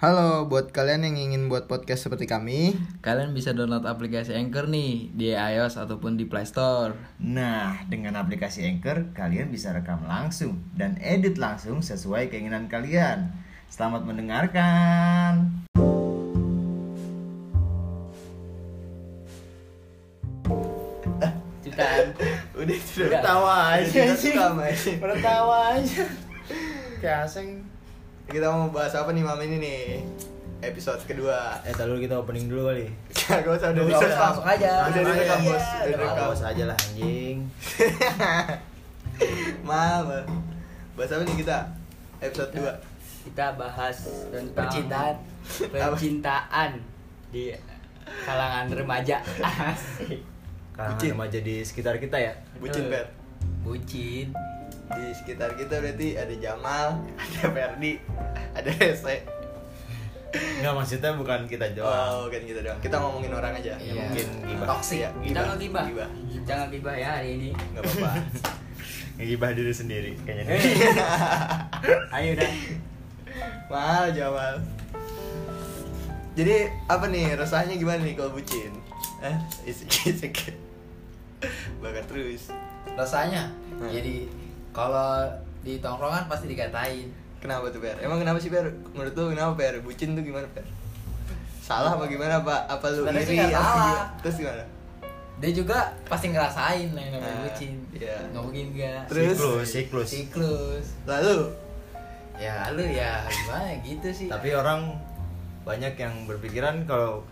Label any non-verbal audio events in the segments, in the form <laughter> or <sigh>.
Halo, buat kalian yang ingin buat podcast seperti kami, Kalian bisa download aplikasi Anchor nih di iOS ataupun di Play Store. Nah, dengan aplikasi Anchor, kalian bisa rekam langsung dan edit langsung sesuai keinginan kalian. Selamat mendengarkan. Ciptaan. <laughs> udah Udah. tawa aja. Udah tawa aja. Kayak asing. Kita mau bahas apa nih malam ini nih? Episode kedua. Eh, dulu kita opening dulu kali. Gak usah udah direkam. usah, langsung aja. Udah direkam Iya, bos, udah udah direkam. Bos aja lah anjing. <laughs> Maaf. Bahas apa nih kita? Episode 2 Kita bahas tentang Percintaan. Percintaan di kalangan remaja. Bucin. remaja di sekitar kita ya. Bucin Per. Bucin. Di sekitar kita berarti ada Jamal, ada Ferdi, ada Rese. Enggak maksudnya bukan kita doang. Oh, kan kita doang. Kita ngomongin orang aja. Iya. Mungkin gibah. Toxic ya. Kita nggak gibah. Gibah. Jangan gibah ya hari ini. Enggak apa-apa. <laughs> Ngibah diri sendiri kayaknya. Eh. <laughs> Ayo dah. Mahal Jamal. Jadi apa nih rasanya gimana nih kalau bucin? Eh, isik isik. <laughs> Bakar terus. rasanya Hmm. jadi kalau di tongkrongan pasti dikatain Kenapa tuh Per? Emang kenapa sih Per? Menurut lu kenapa Per? Bucin tuh gimana Per? Salah apa gimana apa? Apa lu Sebenarnya sih iri? nggak Apa salah. gimana? Terus gimana? dia juga pasti ngerasain yang namanya Ah, bucin iya. nggak mungkin enggak Terus? Siklus, siklus. siklus Lalu ya lu ya gimana gitu sih Tapi orang banyak yang berpikiran kalau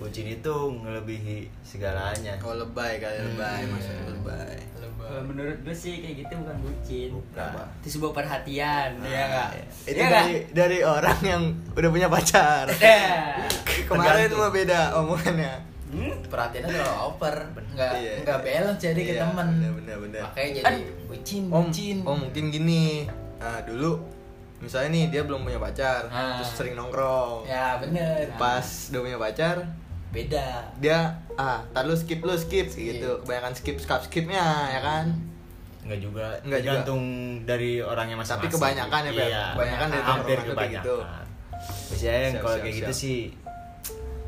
bucin itu ngelebihi segalanya. oh lebay kali lebay Hmm. maksudnya lebay. Kalau menurut gue sih kayak gitu bukan bucin. Bukan. Itu sebuah perhatian, ya enggak? Itu Iya nggak? dari dari orang yang udah punya pacar. Eh. <laughs> <laughs> Kemarin Tergantung. mah beda omongannya. Hmm? perhatiannya terlalu over nggak Iya. nggak balance jadi ke Iya, temen bener, bener, bener. makanya jadi bucin Oh, bucin oh mungkin gini. Nah, dulu misalnya nih dia belum punya pacar, Ah. terus sering nongkrong. ya bener Pas udah punya pacar, beda dia ah, tar lu skip lu skip Skip. gitu. Kebanyakan skip skip skipnya ya kan. Enggak juga, Enggak juga. tergantung dari orangnya masing-masing. Tapi kebanyakan ya? Iya, Kebanyakan dari hampir kebanyakan. gitu. Biasanya yang kalau siap, kayak gitu siap. sih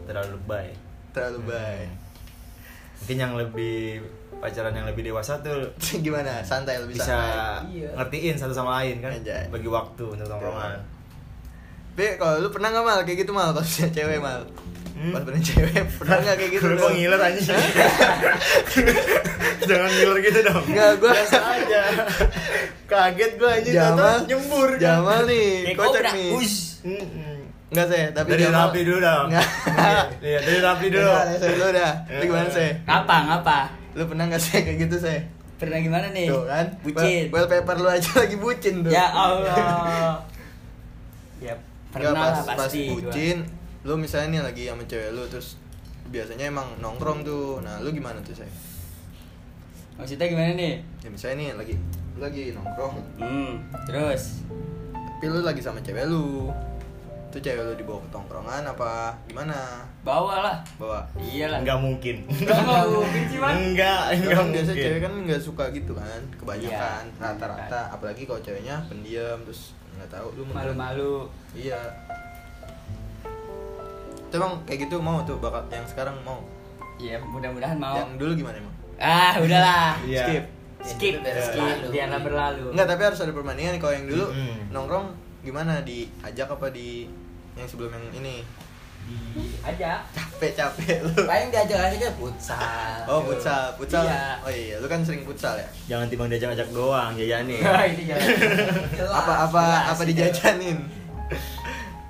terlalu lebay. Terlalu Hmm. baik. Mungkin yang lebih pacaran yang lebih dewasa tuh <laughs> Gimana? Santai lebih bisa santai. Iya. ngertiin satu sama lain kan Anjay. bagi waktu untuk tongkrongan Tapi kalau lu pernah nggak mal kayak gitu mal pas punya cewek mal? Hmm? Pas punya cewek <laughs> pernah nggak kayak gitu? Lu kok ngiler anjing <laughs> jangan ngiler gitu dong Nggak, gua biasa aja kaget gua anjing Jamal nyembur kan. Jamal nih, kocak nih. Enggak sih, tapi dari Jamal rapi dulu dong Nggak. iya dari rapi dulu Enggak, saya dulu dah. Lu gimana sih? Ngapa? Ngapa? Lu pernah nggak sih kayak gitu sih? Pernah gimana nih? Tuh kan, Bucin. Well, wallpaper lu aja <laughs> lagi bucin tuh. Ya Allah. ya Nggak, pernah pas, lah pas pasti. gua. bucin, lu misalnya nih lagi sama cewek lu terus biasanya emang nongkrong tuh. Nah, lu gimana tuh, saya? Maksudnya gimana nih? Ya misalnya nih lagi lagi nongkrong, Hmm, terus tapi lu lagi sama cewek lu. Tuh cewek lu dibawa ke tongkrongan apa gimana? bawa lah. Bawa Iyalah. Enggak mungkin Enggak mungkin sih, Man. enggak Kan enggak biasa mungkin cewek kan nggak suka gitu kan, kebanyakan Iya. rata-rata. Apalagi kalau ceweknya pendiam terus nggak tahu lu Malu-malu. Iya. Itu emang kayak gitu mau tuh bakat yang sekarang mau. Ya, mudah-mudahan mau. Yang dulu gimana emang? Ah, udahlah. <laughs> Iya. Skip. Skip, Biar skip, biarlah berlalu. Enggak, tapi harus ada perbandingan kalau yang dulu Mm-mm. nongkrong gimana diajak apa di yang sebelum yang ini? Di aja. Capek-capek lu. paling diajak aja ke futsal Oh, futsal, futsal. Iya. Oh iya, lu kan sering futsal ya? jangan timbang diajak-ajak doang jajanin <laughs> Ini jangan. Jelas. Apa apa jelas, apa dijajanin?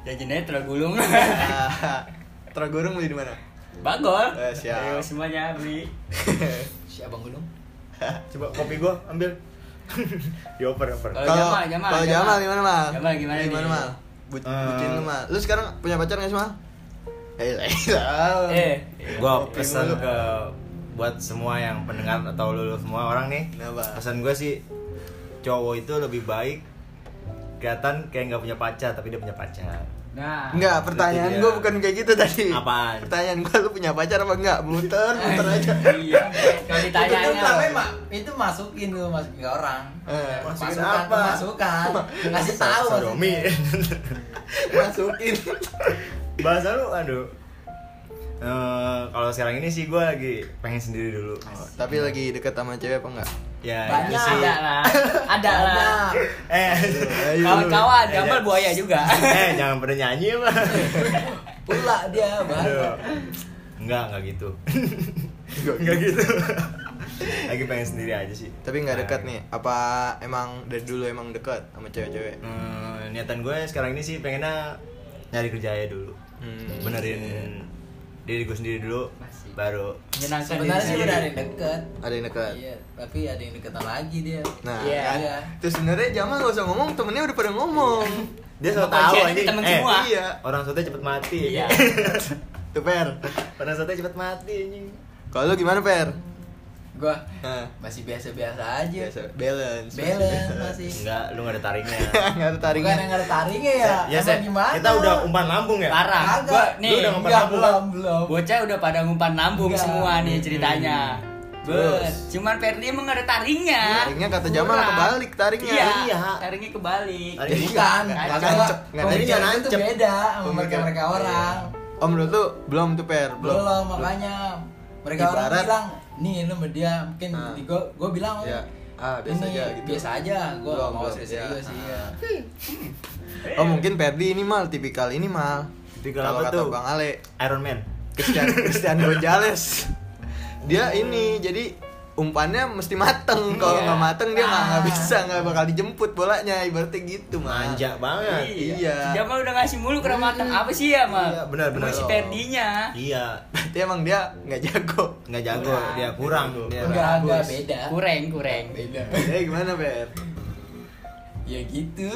Jajannya tergulung. <laughs> Tergurung beli di mana? Bagol. Eh, siap. Ayo semuanya beli. <laughs> si abang gunung coba kopi gua ambil dioper oper Kalau Kalau Jamal, Jamal, kalau Jamal. Jamal gimana mal? Jamal gimana Gimana nih? mal? Bu bucin lu mal. Lu sekarang punya pacar nggak sih mal? Eh, eh, Eh, gua Kopi pesan ke buat semua yang pendengar atau lulu semua orang nih pesan gua sih cowok itu lebih baik kelihatan kayak nggak punya pacar tapi dia punya pacar Nah. Enggak, pertanyaan gue bukan kayak gitu tadi. Apaan? Pertanyaan gue lu punya pacar apa enggak? Muter, muter aja. Iya. Kalau itu ditanya kan mak itu masukin tuh masukin ke orang Eh, masukin masukan apa? masukan ngasih tahu Sodomi masukin bahasa lu aduh. Eh, kalau sekarang ini sih gue lagi pengen sendiri dulu. Oh, tapi lagi deket sama cewek apa enggak? Ya Banyak sih. ada lah. Ada lah. eh. Kawan-kawan, Eh, gambar jangan- buaya juga. eh jangan pada nyanyi mah Pula dia bahasa. enggak enggak gitu. Enggak gitu. lagi pengen sendiri aja sih. Tapi nggak dekat Nah, nih. Apa emang dari dulu emang dekat sama cewek-cewek? Eh, niatan gue sekarang ini sih pengennya nyari kerja aja dulu Hmm. benerin diri gue sendiri dulu Masih. baru Menyenangkan Sebenarnya sih udah ada yang deket. ada yang dekat Iya, tapi ada yang deketan lagi dia. nah Iya. kan Iya. terus sebenarnya Jamal nggak usah ngomong temennya udah pada ngomong dia selalu tahu ini anjing temen eh, semua. iya orang sote cepet mati Iya. <laughs> tuh per orang sote cepet mati anjing kalau lu gimana per Gua nah, masih biasa-biasa aja. biasa balance Balance masih. enggak lu gak ada taringnya <laughs> nggak ada taringnya Bukan yang ada taringnya ya. ya saya gimana? kita udah umpan lambung ya Parah. Kagak. Gua Lu nih, udah ngumpan Enggak, lambung belum, belum. bocah udah pada ngumpan lambung Enggak. semua nih ceritanya. Terus? Bet, cuman Ferdi emang gak ada taringnya. Taringnya kata Jamal kebalik taringnya. Iya, Iya. taringnya kebalik. Taring- Bukan, Nggak makanya nancep, nggak pemikiran nancep. itu beda sama mereka-mereka orang. oh menurut lu belum tuh per belum Belum, makanya mereka orang Ibarat- bilang, nih lu sama dia mungkin Ah. di gua gua bilang ya ah biasa ini aja gitu biasa aja, gua Belum, nggak mau serius-serius ya. sih ya. <laughs> oh mungkin Perdi ini mal tipikal ini mal Tipikal kalau apa kata tuh? Bang Ale Iron Man Christian Christian Gonzales <laughs> dia ini jadi umpannya mesti mateng kalau Iya. nggak mateng dia nggak nggak Ah. bisa nggak bakal dijemput bolanya ibaratnya gitu mal manja banget Iya. Si Jamal udah ngasih mulu kurang matang apa sih ya, Mal? Iya, benar, benar. Si Ferdinya. iya berarti emang dia nggak jago nggak jago Kurang. dia kurang dia Enggak, enggak bagus. beda. Kurang, kurang. Beda. ya gimana Per Ya gitu.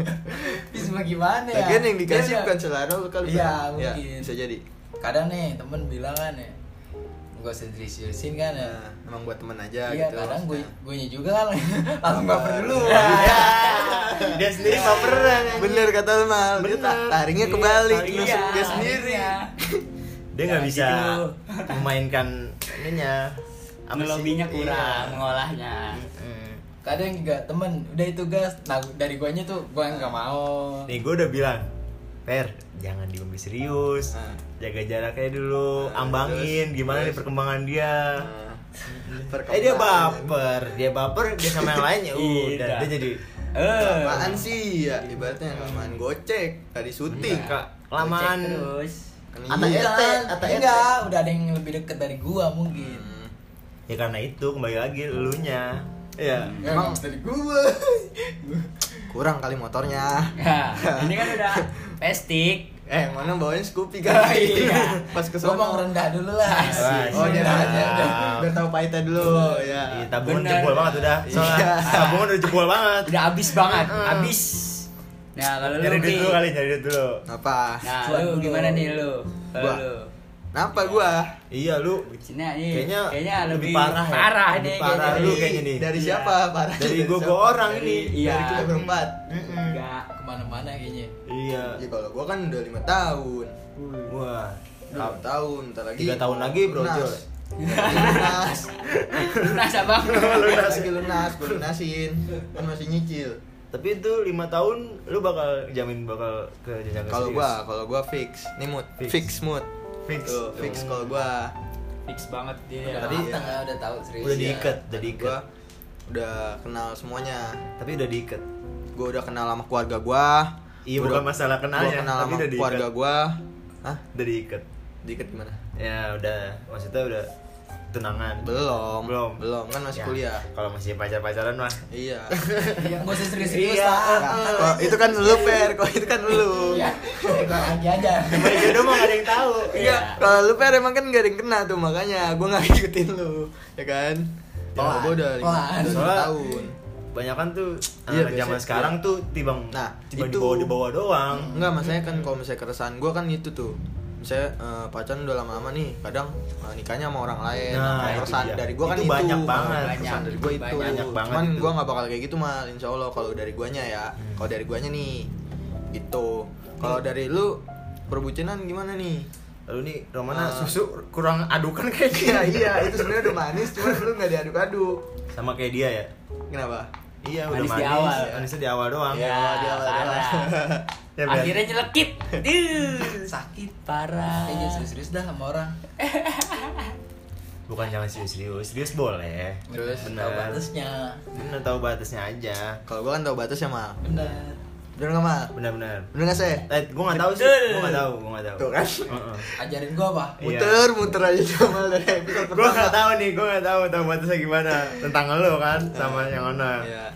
<laughs> Bisa mau gimana ya? Lagian yang dikasih Dia bukan nggak- selera lu kali Iya. Ya, mungkin. bisa jadi Kadang nih temen bilang kan ya, gak usah seriusin kan ya. Nah, emang buat temen aja Iya, gitu kadang gue maksudnya. gue nya juga kan <laughs> langsung baper dulu. Iya. dia sendiri baperan anjing. bener kata lu mal dia taringnya Iya, kebalik taringnya. nusuk dia Iya, sendiri iya. dia nggak Ya, bisa gitu. memainkan ininya? Ngelobinya kurang, Iya. mengolahnya. Mm. Kadang juga temen udah itu gas. Nah dari gue nya tuh gue nggak mau. nih gue udah bilang Per, jangan diambil serius Ah. Jaga jaraknya dulu Ah, ambangin terus, gimana nih perkembangan dia Nah, eh dia baper dia baper dia sama yang lainnya <laughs> udah Iya. dia jadi Eh. Lamaan sih ya ibaratnya lamaan gocek tadi syuting Kak, lamaan terus. Ata iya. RT. Enggak, udah ada yang lebih deket dari gua mungkin. Hmm. ya karena itu kembali lagi elunya Iya. Emang dari gua. kurang kali motornya Ya, ini kan udah <laughs> plastik. Eh mana bawain Scoopy kan <laughs> iya. <laughs> pas ke mau sono rendah dulu lah. Wah, oh dia aja biar tahu pahitnya dulu ya Iya, tabungan Bener. jebol banget udah. Soalnya Iya. tabungan udah jebol banget. Udah habis banget, habis. Nah, kalau lu Nyari duit dulu kali, nyari duit dulu. apa Nah, lu gimana nih lu? Kalau Gua. kenapa gua Iya lu Cina nih. Kayaknya kayaknya lebih lebih, parah ya? parah Lebih nih parah kayaknya. lu kayaknya nih. dari Iya. siapa parah Dari gua siapa? gua orang Dari- ini. Iya. dari kita berempat Enggak. Ke mana-mana kayaknya. Iya. ya kalau gua kan udah lima tahun Wah. lima tahun ntar lagi Tiga tahun lagi, bro, lunas. Lunas <laughs> Lunas abang. <laughs> lunas lagi lunas gua lunasin kan masih nyicil Tapi itu lima tahun lu bakal jamin bakal ke jenjang kalau gua kalau gua fix nih mood Fix. fix, mood Fix. Tuh, fix kalau gua Fix banget dia. Udah Tadi- matang ya, udah tahu serius. Udah ya. diikat, udah Tadi diikat. gua udah kenal semuanya Tapi udah diikat. gua udah kenal sama keluarga gua Iya, Gua bukan udah- masalah kenalnya, gua kenal tapi sama udah diikat. keluarga gua Hah? Udah diikat. diikat gimana Ya udah, maksudnya udah tunangan. belum Belum. belum kan masih Ya, kuliah Kalau masih pacar-pacaran mah. iya <laughs> Iya, nggak usah serius-serius Iya. lah. Kalau itu kan lu per kalau itu kan lu Iya, lagi aja. Namanya jodoh mah gak ada yang tahu. Iya, kalau lu per emang kan gak ada yang kena tuh makanya gua nggak <laughs> ngikutin lu, ya kan? Ya, Pelan, gua udah lima tahun. Banyak kan tuh Iya, anak zaman sekarang tuh tibang Nah, itu. dibawa dibawa doang. Enggak, maksudnya kan kalau misalnya keresahan gua kan itu tuh. Misalnya eh, pacaran udah lama-lama nih, kadang eh, nikahnya sama orang lain. Nah, Nah, itu keresahan dia. dari gua kan Itu itu. banyak banget. Keresahan dari gua itu. Banyak banget Cuman gua nggak bakal kayak gitu mal, insya Allah kalau dari guanya ya. Hmm. Kalau dari guanya nih, gitu. Kalau dari lu perbucinan gimana nih? Lalu nih Romana Ah. susu kurang adukan kayaknya. Iya iya itu sebenarnya udah manis cuman lu nggak diaduk-aduk. Sama kayak dia ya. Kenapa? Iya, udah Manis manis. di awal. Manisnya di awal doang. Iya, di awal, di awal. <laughs> Ya, Ben. Akhirnya nyelekit. Duh. sakit Parah. kayaknya serius-serius dah sama orang bukan jangan serius serius boleh Terus bener tahu batasnya bener tahu batasnya aja kalau gua kan tahu batasnya mal bener bener nggak mal bener bener bener nggak sih eh gue nggak tahu sih gue nggak tahu gue nggak tahu Tuh kan. Heeh. ajarin gua apa Iya. muter muter aja sama dari episode gue nggak tahu nih gue nggak tahu tahu batasnya gimana tentang lo kan sama yang mana Iya.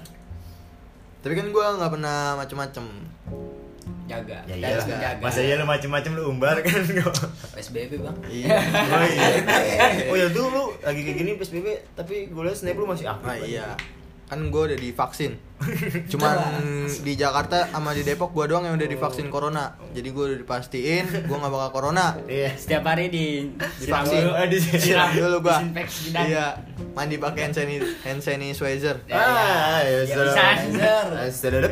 Tapi kan gua nggak pernah macem-macem. Jaga. ya Dan iya menjaga. masa iya lo macem-macem lu umbar kan <laughs> gue PSBB bang Iya. <laughs> oh iya oh ya tuh lu lagi kayak gini psbb tapi gue liat snap lu masih aktif Ah iya. Kan gua udah divaksin. <laughs> Cuman di Jakarta sama di Depok gua doang yang udah divaksin corona. Jadi gua udah dipastiin gua nggak bakal corona. iya Setiap hari di Divaksin. Oh, di- Siram dulu gua. Disinfeksi dan- Iya. Mandi pakai hand sanitizer. Hand sanitizer. ah ya Ya, sudah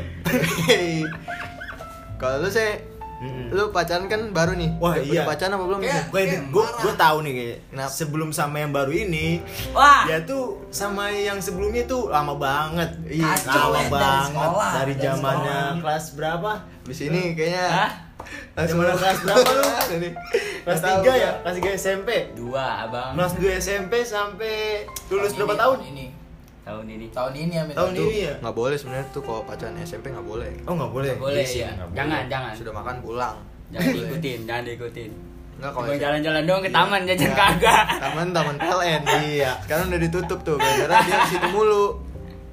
Kalau lu sih Mm-mm. lu pacaran kan baru nih. Wah, Udah- iya. Udah pacaran apa belum? Kayak- gue gue gue tahu nih kayak Kenapa? sebelum sama yang baru ini Wah. dia tuh sama yang sebelumnya tuh lama banget Iya. Lama men, dari banget sekolah, dari zamannya kelas berapa Di sini kayaknya Hah? langsung kelas berapa lu? Ini. kelas tiga ya kelas tiga SMP Dua abang. kelas 2 SMP sampai lulus berapa ini, tahun ini Tahun ini. tahun ini ya tahun ini ya nggak boleh sebenarnya tuh kalau pacaran SMP nggak boleh. oh nggak boleh Nggak boleh Iya ya. boleh. Jangan, jangan. Sudah makan pulang. Jangan diikutin, jangan diikutin. Enggak kalau jalan-jalan doang ke taman jajan Iya. kagak. Taman taman PLN. Iya. Sekarang udah ditutup tuh gara-gara dia di situ mulu.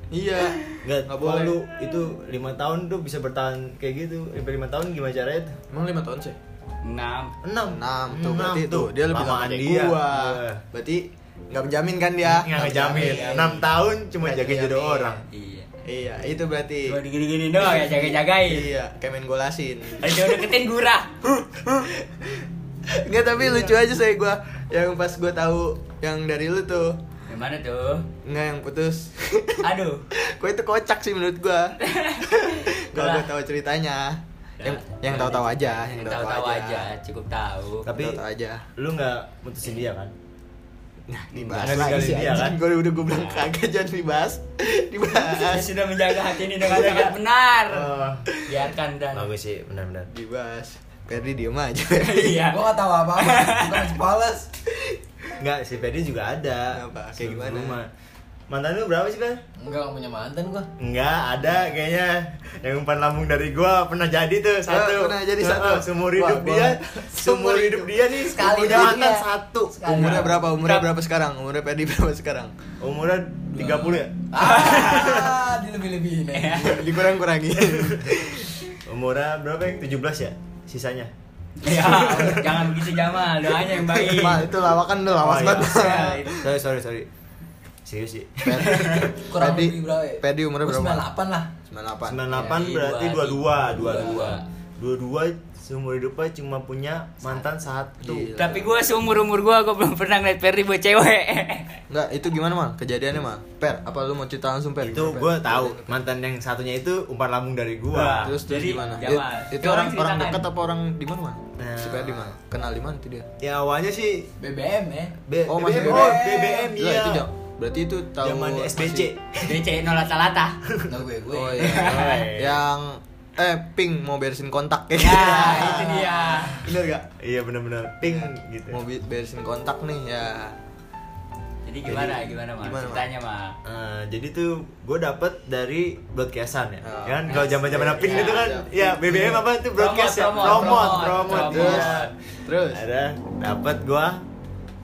Iya. nggak Nggak boleh lu itu lima tahun tuh bisa bertahan kayak gitu sampai lima tahun gimana caranya tuh Emang lima tahun sih? Enam. enam Enam tuh berarti tuh dia lebih lama dari dia. gua. Iya. Berarti nggak menjamin kan dia? nggak ngejamin menjamin. enam tahun cuma Nggak jaga jodoh orang Iya. Iya, itu berarti. Cuma digini-gini doang ya jaga-jagain. Iya, kayak main golasin. Udah deketin gurah. <laughs> Enggak tapi lucu aja saya gua yang pas gua tahu yang dari lu tuh. Gimana tuh? Enggak yang putus. Aduh. <laughs> Kok itu kocak sih menurut gua. <laughs> Kalau gua Lah. tahu ceritanya. Yang yang tahu-tahu aja, yang Yang tahu-tahu aja, cukup tahu. tapi Tahu-tahu aja. lu nggak mutusin dia kan Nah, dibahas Nggak lagi sih dia, kan? Gue udah gue bilang kagak jangan dibahas. Dia Dibahas. sudah menjaga hati ini dengan sangat benar. Oh. Biarkan dan. bagus sih benar-benar Dibahas. Ferdi diem aja. Iya. gua gak tahu apa-apa gua masih pales Enggak, si Pedi juga ada. Kenapa? Kayak gimana? rumah. Mantan lu berapa sih, Bang? enggak gak punya mantan gua Enggak, ada kayaknya yang umpan lambung dari gua pernah jadi tuh satu. pernah jadi Heeh, satu. Seumur Wah, hidup gua- dia, Seumur hidup hidup. dia nih Sekali punya mantan ya. satu. Sekali. Umurnya berapa? Umurnya Berapa? sekarang? Umurnya Ferdi berapa sekarang? Umurnya 30 ya? ah dilebih-lebihin ya Dikurang-kurangin. Umurnya berapa yang 17 ya? Sisanya. Ya, jangan begitu Jamal, doanya yang baik. Mal, itu lawakan udah lawas Oh, iya. banget. Ya, Sorry, sorry, sorry. Serius sih. kurang lebih berapa ya Ferdi umurnya Gua berapa? 98 lah 98 98. Iya, berarti dua, 22, 22. 22 seumur hidupnya cuma punya mantan satu. Gila. Tapi gue seumur umur gue gue belum pernah ngeliat Ferdi buat cewek. Enggak, itu gimana mal? Kejadiannya mal? Per, apa lu mau cerita langsung per? Itu gue tahu mantan yang satunya itu umpan lambung dari Nah, gua. Terus terus Jadi, gimana? It- itu coba orang orang dekat apa orang di mana mal? Nah. Si Ferdi mal. Kenal di mana itu dia? Ya awalnya sih BBM ya B- Oh, masih BBM. BBM. Oh, BBM iya. itu jam. Berarti itu tahu Zaman SBC. masih- DC nolata-lata. nah gue gue Oh iya. Oh, iya. <laughs> yang eh ping mau beresin kontak Ya, itu dia. Bener gak? Iya benar-benar ping gitu. Mau beresin kontak nih ya. Jadi gimana Jadi, gimana mah? Ceritanya mah. Eh, jadi tuh gue dapet dari broadcastan ya, Oh. kan kalau zaman zaman ping Iya, itu kan, iya. ya BBM apa tuh broadcast ya, Promote, promote, promote, promote, promote. Terus Iya. terus ada dapet gua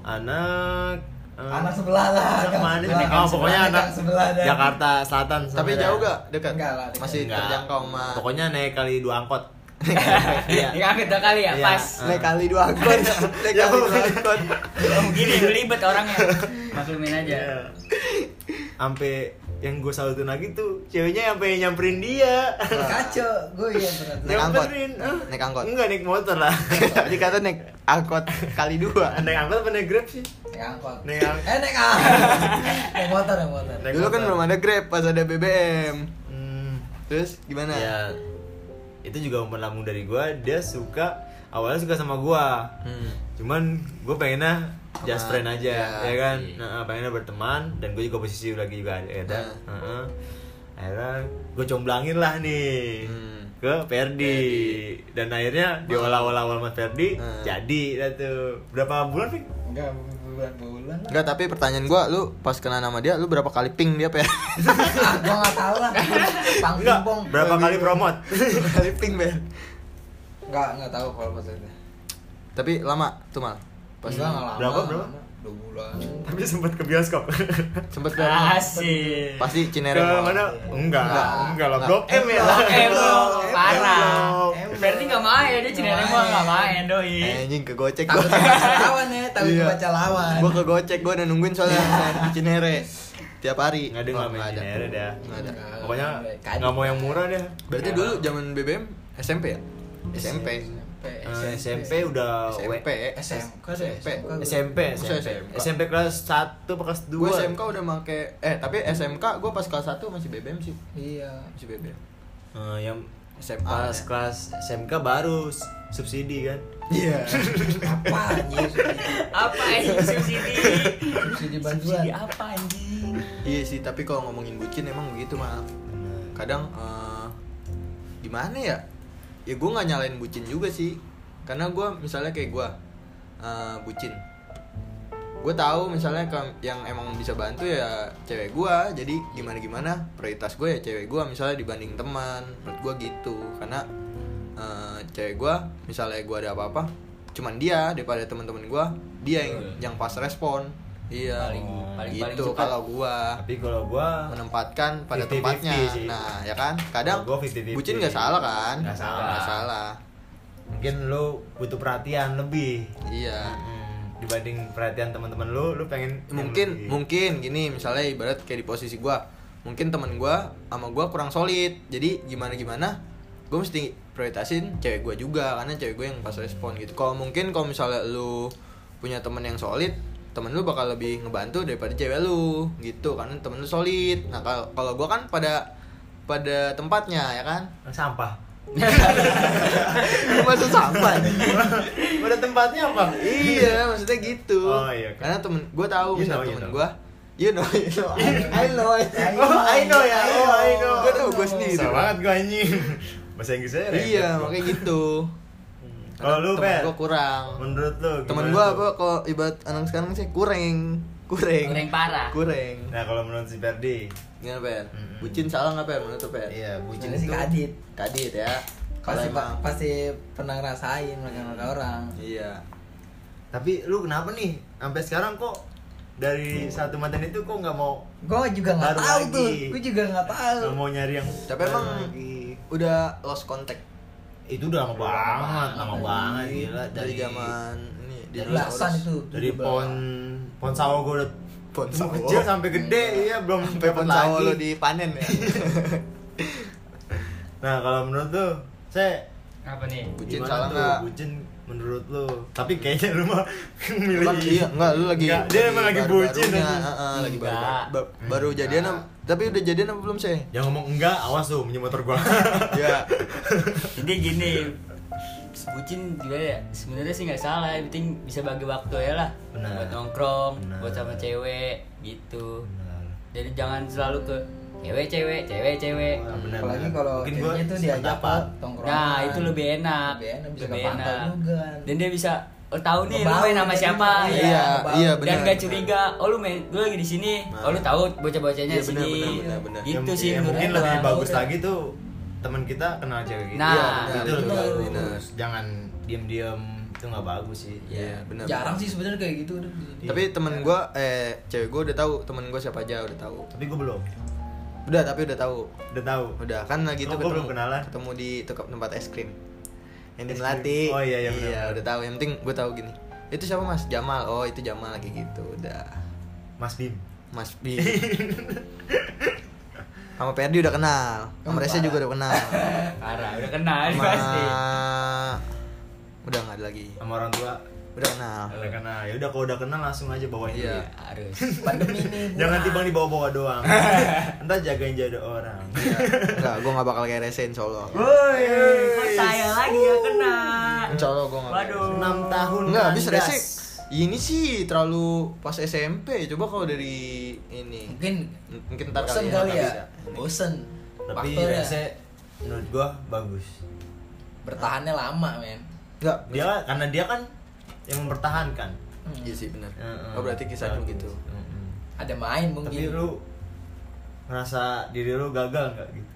anak eh, anak sebelah lah anak mana sih? Oh, pokoknya anak anak sebelah dah. Jakarta Selatan. tapi sana jauh gak dekat? Enggak lah, dekat. Masih Enggak. terjangkau sama Pokoknya naik kali dua angkot. <laughs> Iya. Diangkat dua kali ya, Iya. pas. naik kali dua akun, <laughs> naik Ya, kali dua akun. Oh, gini belibet orangnya. Maklumin aja. Iya. Sampai yang gue salutin lagi tuh ceweknya sampai nyamperin dia. kacau gue ya berat Naik angkot. Nyamperin. Hah? Naik angkot. Enggak naik motor lah. <laughs> Tadi kata naik angkot kali dua. naik angkot apa naik grab sih? Naik angkot Naik angkot. eh naik angkot <laughs> naik motor naik motor Naik Dulu kan belum ada Grab, pas ada BBM. Hmm. Terus gimana? Ya itu juga umpan lambung dari gua dia suka awalnya suka sama gua Hmm. cuman gue pengennya just friend aja ya. ya, kan nah, pengennya berteman dan gue juga posisi lagi juga ada ada Nah. Heeh. akhirnya gue comblangin lah nih Hmm. ke Ferdi dan akhirnya diolah-olah sama Ferdi Hmm. jadi tuh berapa bulan sih Enggak bulan-bulan. Enggak, tapi pertanyaan gua, lu pas kenal nama dia, lu berapa kali ping dia, Per? Ah, <laughs> gua enggak tahu lah. Pang enggak pong. <laughs> berapa kali promote kali ping, Per. Enggak, enggak tahu kalau pas itu. Tapi lama tuh mal. Pas enggak lama. Berapa, berapa? Dua bulan. tapi sempat ke bioskop sempet ke Asik. pasti ke Cinere Mall. mana enggak Enggak. enggak lah Enggak. blok M ya Blok M parah. Berarti nggak main dia Cinere mah nggak main doi. Anjing ke gocek Takut lawan ya, takut Iya. kebaca lawan. Gua ke gocek, gua udah nungguin soalnya di Cinere. Tiap hari. nggak ada Oh, nggak main nggak ada. Cinere dah Nggak ada. pokoknya nggak mau yang murah deh Berarti dulu zaman BBM SMP ya? SMP. Eh, SMP udah SMP. SMK SMP. SMP SMP? SMP kelas 1 kelas 2 Gue SMK udah make eh tapi SMK gue pas kelas 1 masih BBM sih. Iya. Masih BBM. Eh, yang SMA. pas ya. kelas SMK baru subsidi kan Iya. Apa anjing? Apa anjing subsidi? Subsidi bantuan. Subsidi apa anjing? Iya sih, tapi kalau ngomongin bucin emang begitu mal. Kadang eh gimana ya? Ya gue nggak nyalain bucin juga sih. Karena gue misalnya kayak gue eh bucin. Gue tahu misalnya yang emang bisa bantu ya cewek gue. Jadi gimana gimana prioritas gue ya cewek gue misalnya dibanding teman. Menurut gue gitu. Karena eh, cewek gue misalnya gue ada apa-apa, cuman dia daripada teman-teman gue dia yang yang pas respon. Iya. Paling paling paling gitu cepat. kalau gua tapi kalau gua menempatkan pada 50-50 tempatnya sih. nah ya kan kadang Kalau gua 50-50. bucin nggak salah kan Nggak salah. Nggak salah mungkin lu butuh perhatian lebih iya Hmm, dibanding perhatian teman-teman lu lu pengen mungkin lebih. mungkin gini misalnya ibarat kayak di posisi gua mungkin teman gua sama gua kurang solid jadi gimana gimana gue mesti prioritasin cewek gua juga karena cewek gue yang pas respon gitu kalau mungkin kalau misalnya lu punya temen yang solid temen lu bakal lebih ngebantu daripada cewek lu gitu. Karena temen lu solid. Nah kalau kalau gua kan pada pada tempatnya ya kan? Sampah. <laughs> Masa sampah pada tempatnya apa? Iya maksudnya gitu. Oh, iya, kan. Karena temen gue tahu You misalnya know, you temen know. gue You know, you know. I, <laughs> I know, I, <laughs> oh I know ya. Oh I know. Gue tahu gue sendiri Susah banget gue anjing. Bahasa Inggrisnya ribet Iya makanya gitu kalau lu Temen gue kurang menurut lu Temen gue tuh? apa kalau ibarat anak sekarang sih kurang Kurang Kurang parah. Kurang nah kalau menurut si Ferdi Gimana Per? Mm-mm. Bucin salah nggak Per menurut Per? iya bucin sih itu kadit. Kadit ya Kalau Pasti emang pasti pernah ngerasain mereka orang. Iya tapi lu kenapa nih sampai sekarang kok dari satu mantan itu kok nggak mau Gue juga nggak tahu lagi. tuh. Gue juga nggak tahu. nggak mau nyari yang Tapi emang lagi. udah lost contact itu udah lama banget lama banget gila Dari zaman ini Dari belasan itu. dari 17. pon pon sawo gue udah Pon sawo. kecil sampai gede iya belum Sampai pon sawo lo dipanen ya <laughs> nah kalau menurut lu saya Apa nih? Bucin gimana salah nggak? bucin menurut lu tapi kayaknya lu mah milih iya, enggak lu lagi Nggak, dia emang lagi bucin aja. heeh, lagi baru Enggak. ba- baru jadian tapi udah jadian apa belum sih? yang ngomong enggak awas tuh minjem motor gua <laughs> ya. Jadi gini, bucin juga ya sebenarnya sih nggak salah, yang penting bisa bagi waktu ya lah. Benar. Buat nongkrong, Benar. buat sama cewek gitu. Jadi jangan selalu ke cewek cewek cewek cewek. Wah, benar, Apalagi kalau ceweknya tuh diajak sependapat. ke tongkrongan. Nah itu lebih enak. Lebih enak bisa Lebih kepantau enak. juga. Dan dia bisa oh, tahu nih lu main sama siapa Iya, Iya, iya Dan benar. gak curiga, oh lu main, lu lagi di sini, oh lu tahu bocah-bocahnya Iya, di sini, benar. gitu sih mungkin lebih bagus lagi tuh teman kita kenal cewek gitu Nah, Iya, itu lebih bagus jangan diem-diem itu nggak bagus sih Iya, benar. Jarang sih sebenarnya kayak gitu. Tapi temen gua eh cewek gua udah tahu, temen gua siapa aja udah tahu. tapi gue belum Udah, tapi udah tahu. udah tahu Udah kan lagi Oh, tuh gua belum kenalan. Ketemu di tukang tempat es krim. Yang di. Melati. Oh, iya, iya, benar, benar. udah tahu. Yang penting gua tahu gini. Itu siapa Mas? Jamal. Oh, itu Jamal lagi gitu. Udah. Mas Bim Mas B. <laughs> Sama Perdi udah kenal. Sama Reza juga udah kenal. Parah, udah kenal Sama pasti. udah nggak ada lagi. sama orang tua Udah kenal. udah kenal ya udah kalau udah kenal langsung aja bawain Iya. duit. Harus. <laughs> Pandemi ini. jangan timbang dibawa-bawa doang <laughs> entah jagain jaga orang Enggak, gua nggak bakal kayak insya Allah. woi saya lagi yang kena? Allah gua nggak. Waduh. 6 tahun habis kandas. Reza ini sih terlalu pas SMP. Coba kalau dari ini Mungkin mungkin ntar bosen kali ya, ya. bisa. Bosen. tapi Faktornya. Rese menurut gua bagus Bertahannya lama, men. Enggak, dia karena dia kan yang mempertahankan Iya sih benar. Oh berarti kisahnya Bagus. gitu. Heeh. Ada main mungkin. tapi lu ngerasa diri lu gagal nggak gitu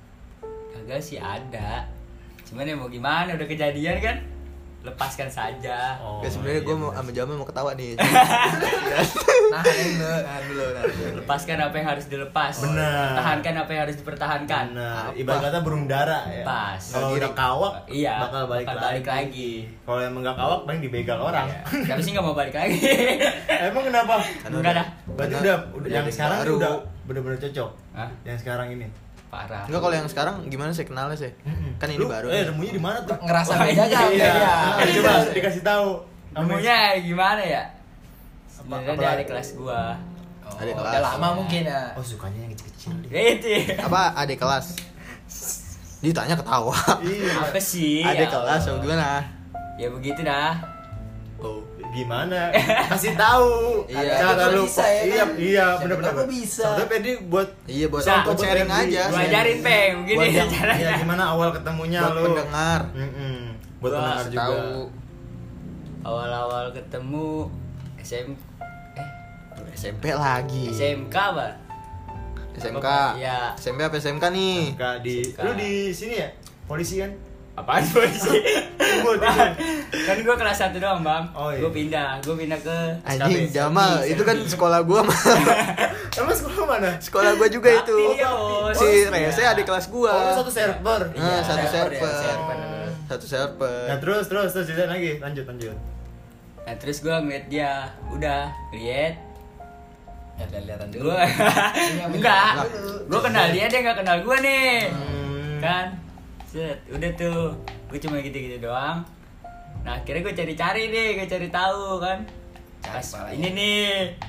Kagak sih ada. Cuman ya mau gimana udah kejadian kan? Lepaskan saja. oh, Gak sebenarnya iya, gue mau bener. sama Jamal mau ketawa nih. <laughs> Nah, dulu. Nah dulu, nah dulu. Lepaskan apa yang harus dilepas. Benar. Pertahankan apa yang harus dipertahankan. Nah, ibarat kata burung dara ya. Pas. Kalau udah kawak, Iya, bakal balik, bakal lagi. balik lagi. Kalau emang nggak kawak, paling dibegal orang. Iya. Tapi sih nggak mau balik lagi. <laughs> emang kenapa? Enggak dah. Berarti udah, udah udah yang ada sekarang baru. udah bener-bener cocok. Hah? Yang sekarang ini. Parah. Enggak kalau yang sekarang gimana sih kenalnya sih? Kan ini Lu, baru. Eh, nemunya di mana tuh? Ngerasa Wah, beda gak? iya. Beda. Ah, coba dikasih tahu. Nemunya gimana ya? Sebenarnya dari kelas gua. Oh, Ada kelas. udah lama mungkin ya. Oh, sukanya yang kecil-kecil deh. Gitu. Apa adik kelas? Ditanya ketawa. Iya. Apa sih? Adik Ya kelas atau gimana? Ya begitu dah. Oh. Gimana? <laughs> Kasih tahu. Iya. Cara lu. bisa ya iya, kan? iya, Siapa bener-bener. tahu bisa. Sebetulnya Pedi buat Iya buat Bisa. buat sharing Buat aja. Gua sharing. ajarin, Peng, begini Buat yang- caranya. ya gimana awal ketemunya Buat lu. pendengar. Mm-mm. Buat Gua pendengar juga. Tahu. Awal-awal ketemu SM eh SMP lagi. SMK apa? SMK. Iya. SMP apa SMK nih? Enggak di Suka. lu di sini ya? Polisi kan? Apaan polisi? Timbul, timbul. kan gua kelas 1 doang, Bang. Oh, iya. Gua pindah, gua pindah ke Anjing. Jamal, itu kan sekolah gua mah. <laughs> Emang sekolah mana? sekolah gua juga itu. Bakti dia, Bos. Si Iya. Rese adik kelas gua. Oh, satu server. Nah, Iya, satu server server. ya, server. Satu server. Nah, terus terus terus ceritain lagi. Lanjut, lanjut. Nah, terus gua ngeliat dia, udah lihat lihat-lihatan dulu. <laughs> enggak Lah. gua kenal dia dia nggak kenal gua nih Hmm. kan Set, udah tuh gue cuma gitu-gitu doang nah akhirnya gue cari-cari nih gue cari tahu kan Cari pas palanya. ini nih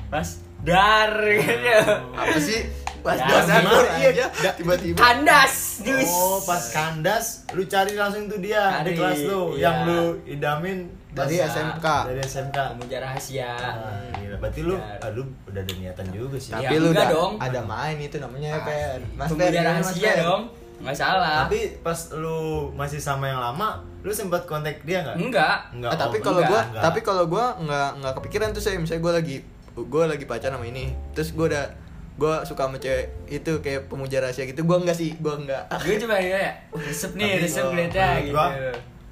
pas dar gitu Apa sih? Pas Ya, dasar gimana? iya Iya. tiba-tiba. kandas dus Oh, pas kandas lu cari langsung tuh dia di Cari, kelas lu iya. yang lu idamin Dari pas- SMK. Dari SMK. pemuja rahasia Ah, gila. Berarti lu, ah, lu udah ada niatan juga sih. Tapi Ya, lu enggak udah dong. ada main itu namanya Ah, Per. Mas rahasia dong nggak salah. Tapi pas lu masih sama yang lama, lu sempat kontak dia nggak? enggak Enggak. Ah, tapi oh, kalau gua enggak. tapi kalau gua nggak nggak kepikiran tuh saya misalnya gua lagi gua lagi pacaran sama ini. Terus gua udah gua suka sama cewek itu kayak pemuja rahasia gitu. Gua enggak sih gua enggak gue cuma ya resep nih resep gitu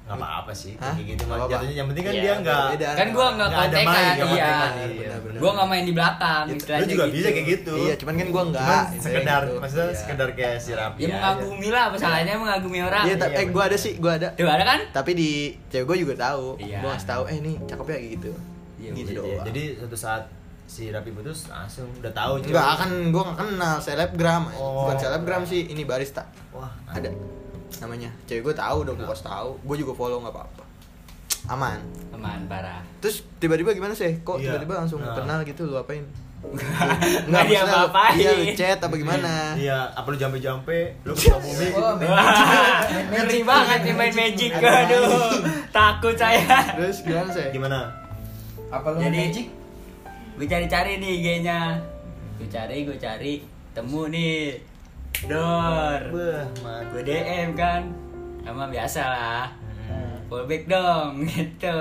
nggak apa-apa sih Hah? kayak gitu mah apa-apa. jatuhnya yang penting kan Iya, dia nggak beda. kan gua nggak Nggak ada main, kontekan iya kontekan, iya. gua nggak main di belakang Itu. istilahnya lu juga gitu. bisa kayak gitu iya cuman kan gua enggak Cuman gitu, sekedar gitu. maksudnya Iya. sekedar kayak si Rapi ya mengagumi lah apa salahnya mengagumi orang iya ta- Iya, eh gua bener. ada sih gua ada tuh ada kan tapi di cewek gua juga tahu Iya. gua ngasih tahu eh ini cakep ya kayak gitu Iya, gitu Iya, doang jadi suatu saat si Rapi putus langsung udah tahu Enggak akan gua nggak kenal selebgram Oh. bukan selebgram sih ini barista wah ada namanya. Cewek gua tahu udah gua kasih tahu. Gua juga follow nggak apa-apa. Aman. Teman parah. Terus tiba-tiba gimana sih? Kok Iya. tiba-tiba langsung Nah. kenal gitu lu apain? <laughs> Nggak dia lu- apa-apain. Iya lu chat apa gimana? Iya apa lu jampe-jampe lu <laughs> ke bumi Oh, <laughs> ngeri banget nih main magic aduh. Takut saya. Terus gimana sih? Gimana? Apa lu Jadi- magic? gue cari-cari nih IG-nya gue cari gue cari. Temu nih dor. Gue DM kan? Sama biasa lah. Fallback dong <laughs> gitu.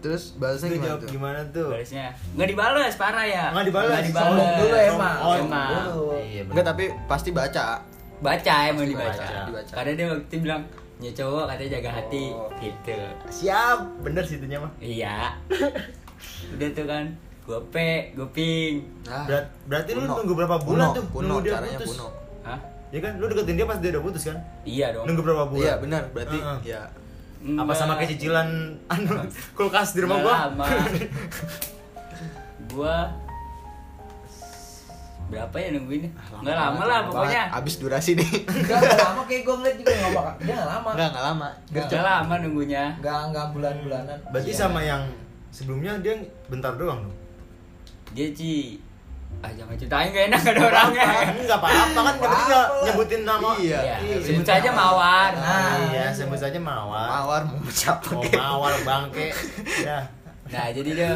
Terus balasnya gimana jawab tuh? gimana tuh? Balasnya. Nggak dibales parah ya. Nggak dibales. nggak dibales. Sombong dulu emang. Oh, emang dulu. iya enggak tapi pasti baca. Baca emang Pasti dibaca. baca, dibaca. karena dia waktu itu bilang ya cowok katanya jaga hati Oh. gitu. Siap. Bener sih itunya mah iya. <laughs> Udah tuh kan gue pe gue ping. Nah, Berat, berarti lu kuno. nunggu berapa bulan Kuno, tuh? kuno dia caranya putus? kuno Hah? ya kan? Lu deketin dia pas dia udah putus kan? Iya dong. Nunggu berapa bulan? Iya benar. Berarti Heeh. ya. Apa sama kayak cicilan anu <laughs> kulkas di rumah Nggak gua lama. <laughs> gua berapa ya nungguinnya? Nggak lama lah pokoknya. Abis durasi nih. Enggak, enggak lama kayak gue ngeliat juga nggak bakal. Dia nggak lama. enggak enggak lama. Nggak lama nunggunya. Enggak, enggak bulan-bulanan. berarti Iya. sama yang sebelumnya dia bentar doang dong? Dia sih ah jangan ceritain gak enak ada orangnya. Enggak apa-apa kan yang penting nggak nyebutin nama. Iya. Iya, sebut saja mawar. Nah, iya sebut saja mawar. Mawar mau siapa mau kek? mawar bangke. Ya. Nah jadi dia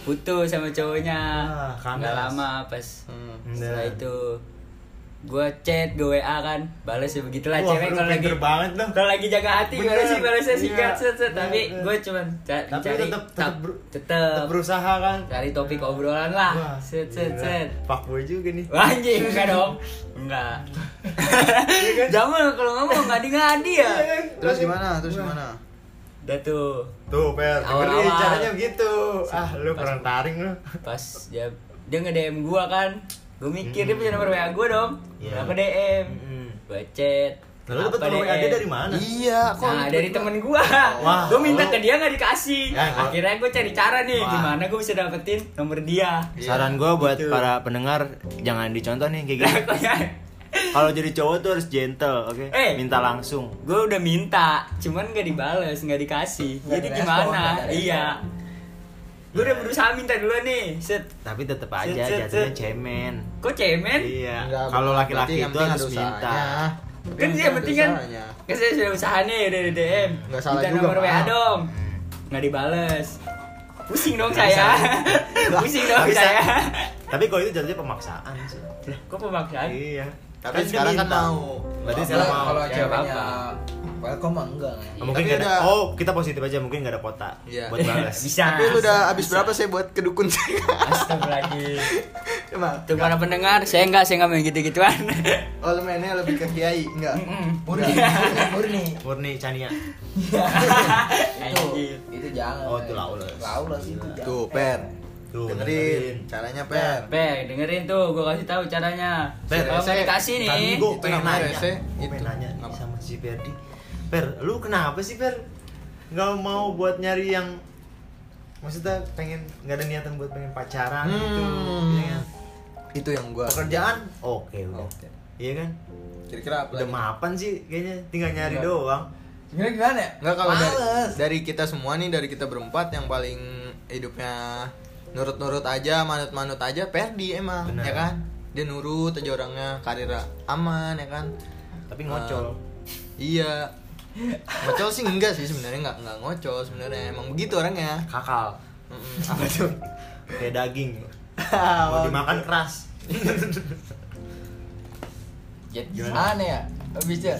putus sama cowoknya. Ah, nggak lama pas Hmm. setelah Nah. itu gue chat gue WA kan balas ya begitulah Wah, cewek kalau lagi banget dong. kalau lagi jaga hati Bener. gimana sih balasnya Iya. singkat set, set. tapi Bener. gue cuman ca- Tapi cari tetep tetep, tetep tetep berusaha kan. cari topik obrolan lah Wah, set set gila. set Fuckboy juga nih. Wah, anjing enggak dong enggak Iya kan? Jamal kalau ngomong ngadi-ngadi ya Terus gimana? Terus gimana? udah tuh Tuh, Per, dengerin Awal-awal. caranya begitu. Ah, lu kurang taring lu. pas dia dia nge DM gua kan gue mikir dia punya nomor WA gua dong Iya. kenapa DM Mm-mm. gua chat Nah, lu dapet nomor WA dia dari mana? Iya, kok Nah dari temen gua, <laughs> Wah, gua minta lu- ke dia nggak dikasih. Ya, gua- Akhirnya gua cari cara nih, Wah. gimana gua bisa dapetin nomor dia. Iya, Saran gue buat gitu. para pendengar jangan dicontoh nih kayak ya? Kalau jadi cowok tuh harus gentle, oke? Eh. Minta langsung. Gua udah minta, cuman nggak dibales, nggak dikasih. Nggak Jadi gimana? Iya. Gua udah berusaha minta dulu nih, set. Tapi tetep aja set, jatuhnya set. cemen. Kok cemen? Iya. Kalau laki-laki itu harus minta. Kan dia yang penting kan. Kan saya sudah usaha nih dari DM. Nggak salah Minta juga, nomor WA dong. Nggak dibales. Pusing dong saya. <laughs> Pusing dong Bisa. saya. Tapi kalau itu jatuhnya pemaksaan sih. Lah, kok pemaksaan? Iya. Tapi dia sekarang kan mau. Berarti mau. kalau Ya, ceweknya welcome enggak. Oh, mungkin Tapi nggak ada. Oh, kita positif aja. Mungkin nggak ada kota Iya. buat balas. <laughs> Bisa. Tapi lu udah habis berapa sih buat ke dukun sih? Astagfirullahaladzim <laughs> Emang. Tuh para pendengar, saya enggak, saya enggak main gitu-gituan <laughs> Oh, lu mainnya lebih ke kiai, enggak? Murni, murni. Murni Chania. itu Anjir. itu jangan. Oh, itu laules. Laules itu jangan. Tuh, Per. Tuh, dengerin. dengerin. caranya, Per. Pe, dengerin tuh, gua kasih tahu caranya Per, Kalau nggak saya- dikasih nih Tadi gue Itu pengen nanya, Gua itu. pengen nanya sama si Ferdi. Per, lu kenapa sih Per? Nggak mau buat nyari yang maksudnya pengen nggak ada niatan buat pengen pacaran gitu, Hmm. ya kan? Itu yang gua. Pekerjaan, oke udah. Oke. Iya kan? Kira-kira apa Udah lagi? mapan sih kayaknya, tinggal nyari Enggak. doang. Sebenarnya gimana ya? Enggak kalau dari, dari kita semua nih dari kita berempat yang paling hidupnya nurut-nurut aja, manut-manut aja Perdi emang, Bener. ya kan? Dia nurut aja orangnya, karir aman ya kan? Tapi ngocol. Eh, iya. Ngocol sih enggak sih sebenarnya enggak enggak ngocol sebenarnya emang begitu orangnya. Kakal. Mm-mm. Apa tuh? Kayak daging. <laughs> Mau dimakan keras. <laughs> Jadi Gimana? gimana ya? Habisnya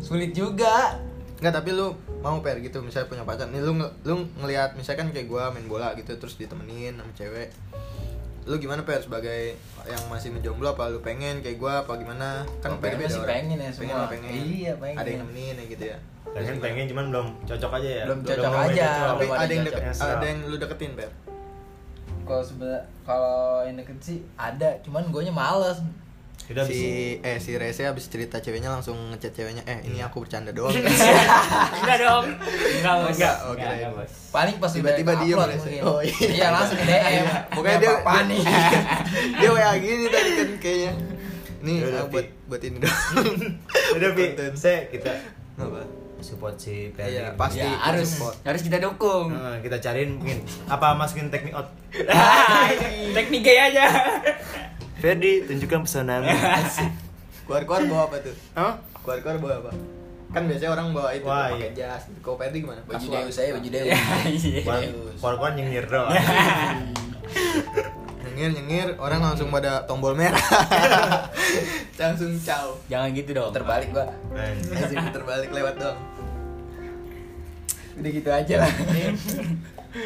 sulit juga. Enggak, tapi lu mau per gitu misalnya punya pacar nih lu lu ngelihat misalkan kayak gua main bola gitu terus ditemenin sama cewek lu gimana per sebagai yang masih ngejomblo apa lu pengen kayak gua apa gimana kan Oh, pengen sih pengen ya semua. lah, pengen Iya, pengen. ada yang nemenin ya gitu ya Pengen pengen cuman belum cocok aja ya. Belum cocok belum aja. cocok. tapi belum ada yang cocok. deket, ada yang lu deketin per Kalau sebenarnya kalau yang deket sih ada, cuman gue males. Udah habis si eh si Rese habis cerita ceweknya langsung ngechat ceweknya eh ini aku bercanda doang <laughs> Enggak dong Enggak bos Enggak, oke. Enggak, enggak, bos Paling pas Tiba-tiba udah Rese. mungkin. Oh, iya. iya. langsung DM. Pokoknya dia apa nih? <laughs> dia WA gini tadi kan kayaknya nih Yaudah, ah, buat buat ini doang <laughs> Udah Konten. saya kita apa support si Ferdi. Iya, pasti. Ya harus support. harus kita dukung Nah, kita cariin mungkin apa masukin teknik out. Teknik gaya aja Ferdi, tunjukkan pesonamu. keluar-keluar bawa apa tuh Hah? keluar-keluar bawa apa kan biasanya orang bawa itu Wah, pakai iya. jas kau Perdi gimana Baju. Deus saya, baju Deus. <laughs> Iya. Keluar-keluar nyengir doang. <laughs> nyengir nyengir orang langsung pada tombol merah <laughs> langsung caw Jangan gitu dong Terbalik gua. langsung terbalik lewat dong Udah gitu aja lah.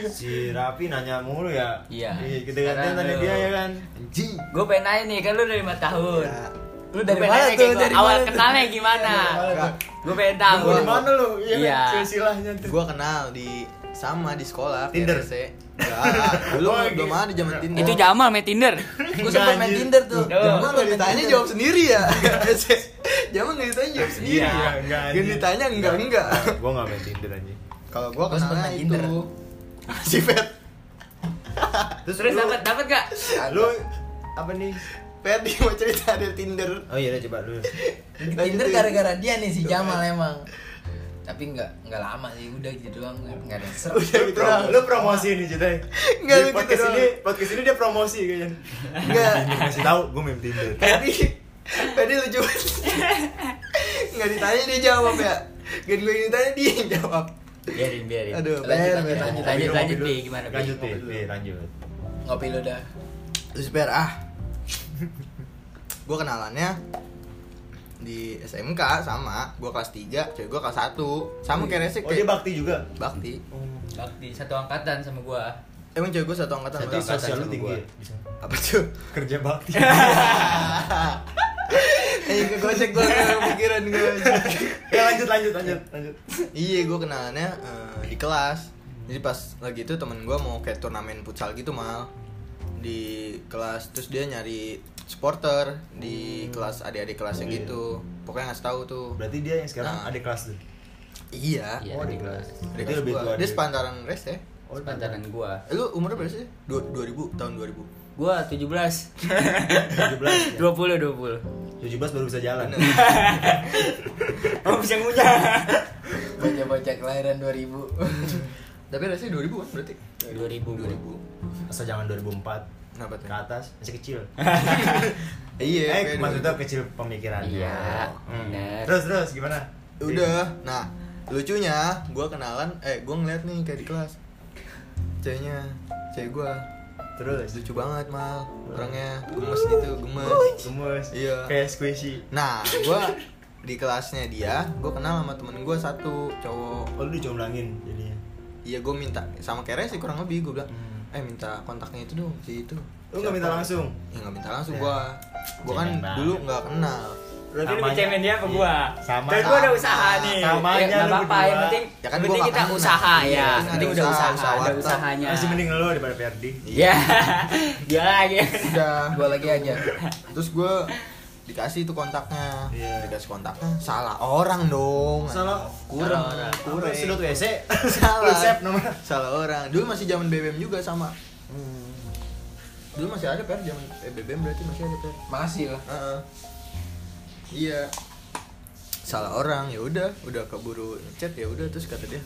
Si Raffi nanya mulu ya. Iya. kita gantian Sekarang tanya lu. dia ya kan. anjing Gue pengen nanya nih, kan lu udah 5 tahun Ya. Lu dari Gua pengen mana tuh? Dari Awal mana kenalnya gimana? Enggak. Gue pengen tahu di mana lu? Iya. Iya. kan? Silsilahnya tuh. gua kenal di sama di sekolah Tinder? PRC. Enggak, dulu Oh, belum gitu. ada zaman Tinder Itu Jamal main Tinder Gua sempet main. Tinder tuh. Duh. Jamal nggak ditanya jawab sendiri ya <laughs> Jamal nggak ditanya jawab sendiri Iya, ya enggak, Gak anjing. ditanya enggak enggak Gua enggak main Tinder anjing. Kalau gua sempet kenalnya main itu Si Fet Terus Terus lu, dapat dapat gak? lu apa nih? Ferdi mau cerita dari Tinder Oh iya udah coba dulu. Tinder gara-gara dia nih si Jamal emang. Tapi nggak nggak lama sih, udah gitu doang nggak nggak ada seru. Udah gitu doang lu promosi nih ceritanya. Lu <laughs> gitu podcast doang. ini, podcast ini dia promosi kayaknya. Enggak. Ini kasih tahu gue main Tinder. Ferdi Ferdi lucu banget Nggak ditanya dia jawab ya Gak gue ditanya dia yang jawab Biarin, biarin Aduh, Lanjut, lanjut, lanjut. Lanjut, lanjut. Pi. Gimana? Lanjut, lanjut. Ngopi lu dah. Terus Fer, ah <laughs> gue kenalannya di SMK sama gue kelas 3 cewek gue kelas 1 sama kayak Resik Oh dia kayak bakti juga. bakti Bakti satu angkatan sama gua. emang cewek gue satu angkatan Satu angkatan Sosial sama tinggi. gua. ya? Bisa. apa tuh Kerja bakti. <laughs> <laughs> eh ke gocek gue pikiran gue ya lanjut lanjut lanjut lanjut. iya gue kenalannya eh, di kelas jadi pas lagi itu temen gue mau kayak turnamen futsal gitu mal di kelas terus dia nyari supporter di kelas adik-adik kelasnya gitu pokoknya ngasih tahu tuh Berarti dia yang sekarang Nah. adik kelas tuh. iya Iya, Oh, di di kelas. adik Berarti kelas lebih gua. tua dia dia. sepantaran res ya Oh, Sepantaran gua. Eh, lu umurnya berapa sih? Dua- 2000 tahun 2000. Gua 17. 17 ya. 20 20. 17 baru bisa jalan. Oh bisa ngunyah. Bocah-bocah kelahiran 2000 Tapi resnya 2000 kan berarti? 2000 gua. 2000. Asal jangan 2004 Kenapa tuh? ke atas masih kecil. <laughs> Iya, eh, kayak maksudnya 2000. kecil pemikirannya. Iya, Hmm. bener. Terus terus gimana? Udah. Nah, lucunya gua kenalan eh gua ngeliat nih kayak di kelas. Ceweknya, cewek gua Terus lucu banget mal orangnya gemes gitu gemes gemes. Iya. Kayak squishy. nah gua di kelasnya dia gua kenal sama temen gua satu cowok Oh lu dicomblangin jadinya. iya gua minta sama Keres sih kurang lebih gua bilang Hmm. eh minta kontaknya itu dong si itu Lu nggak minta langsung? ya nggak minta langsung Ya. gua gua kan dulu nggak kenal Berarti Samanya- lebih cemen dia apa gua? Sama. Dan gua udah usaha nih. Samanya ya, lu apa-apa, berdua. yang penting Ya kan penting kita usaha Iya, ya. ada Penting udah usaha, usaha, usaha ada usahanya. Masih mending lu daripada Ferdi. <laughs> Ya. Dia lagi. udah Gua lagi aja terus gua dikasih tuh kontaknya Iya. dikasih kontaknya salah orang dong Salah kurang Kurang. Sedot WC. <laughs> salah Lu nomor. salah orang dulu masih zaman BBM juga sama dulu masih ada per zaman eh, BBM berarti masih ada per Masih lah Heeh. Iya salah orang ya udah udah keburu ngechat ya udah terus kata dia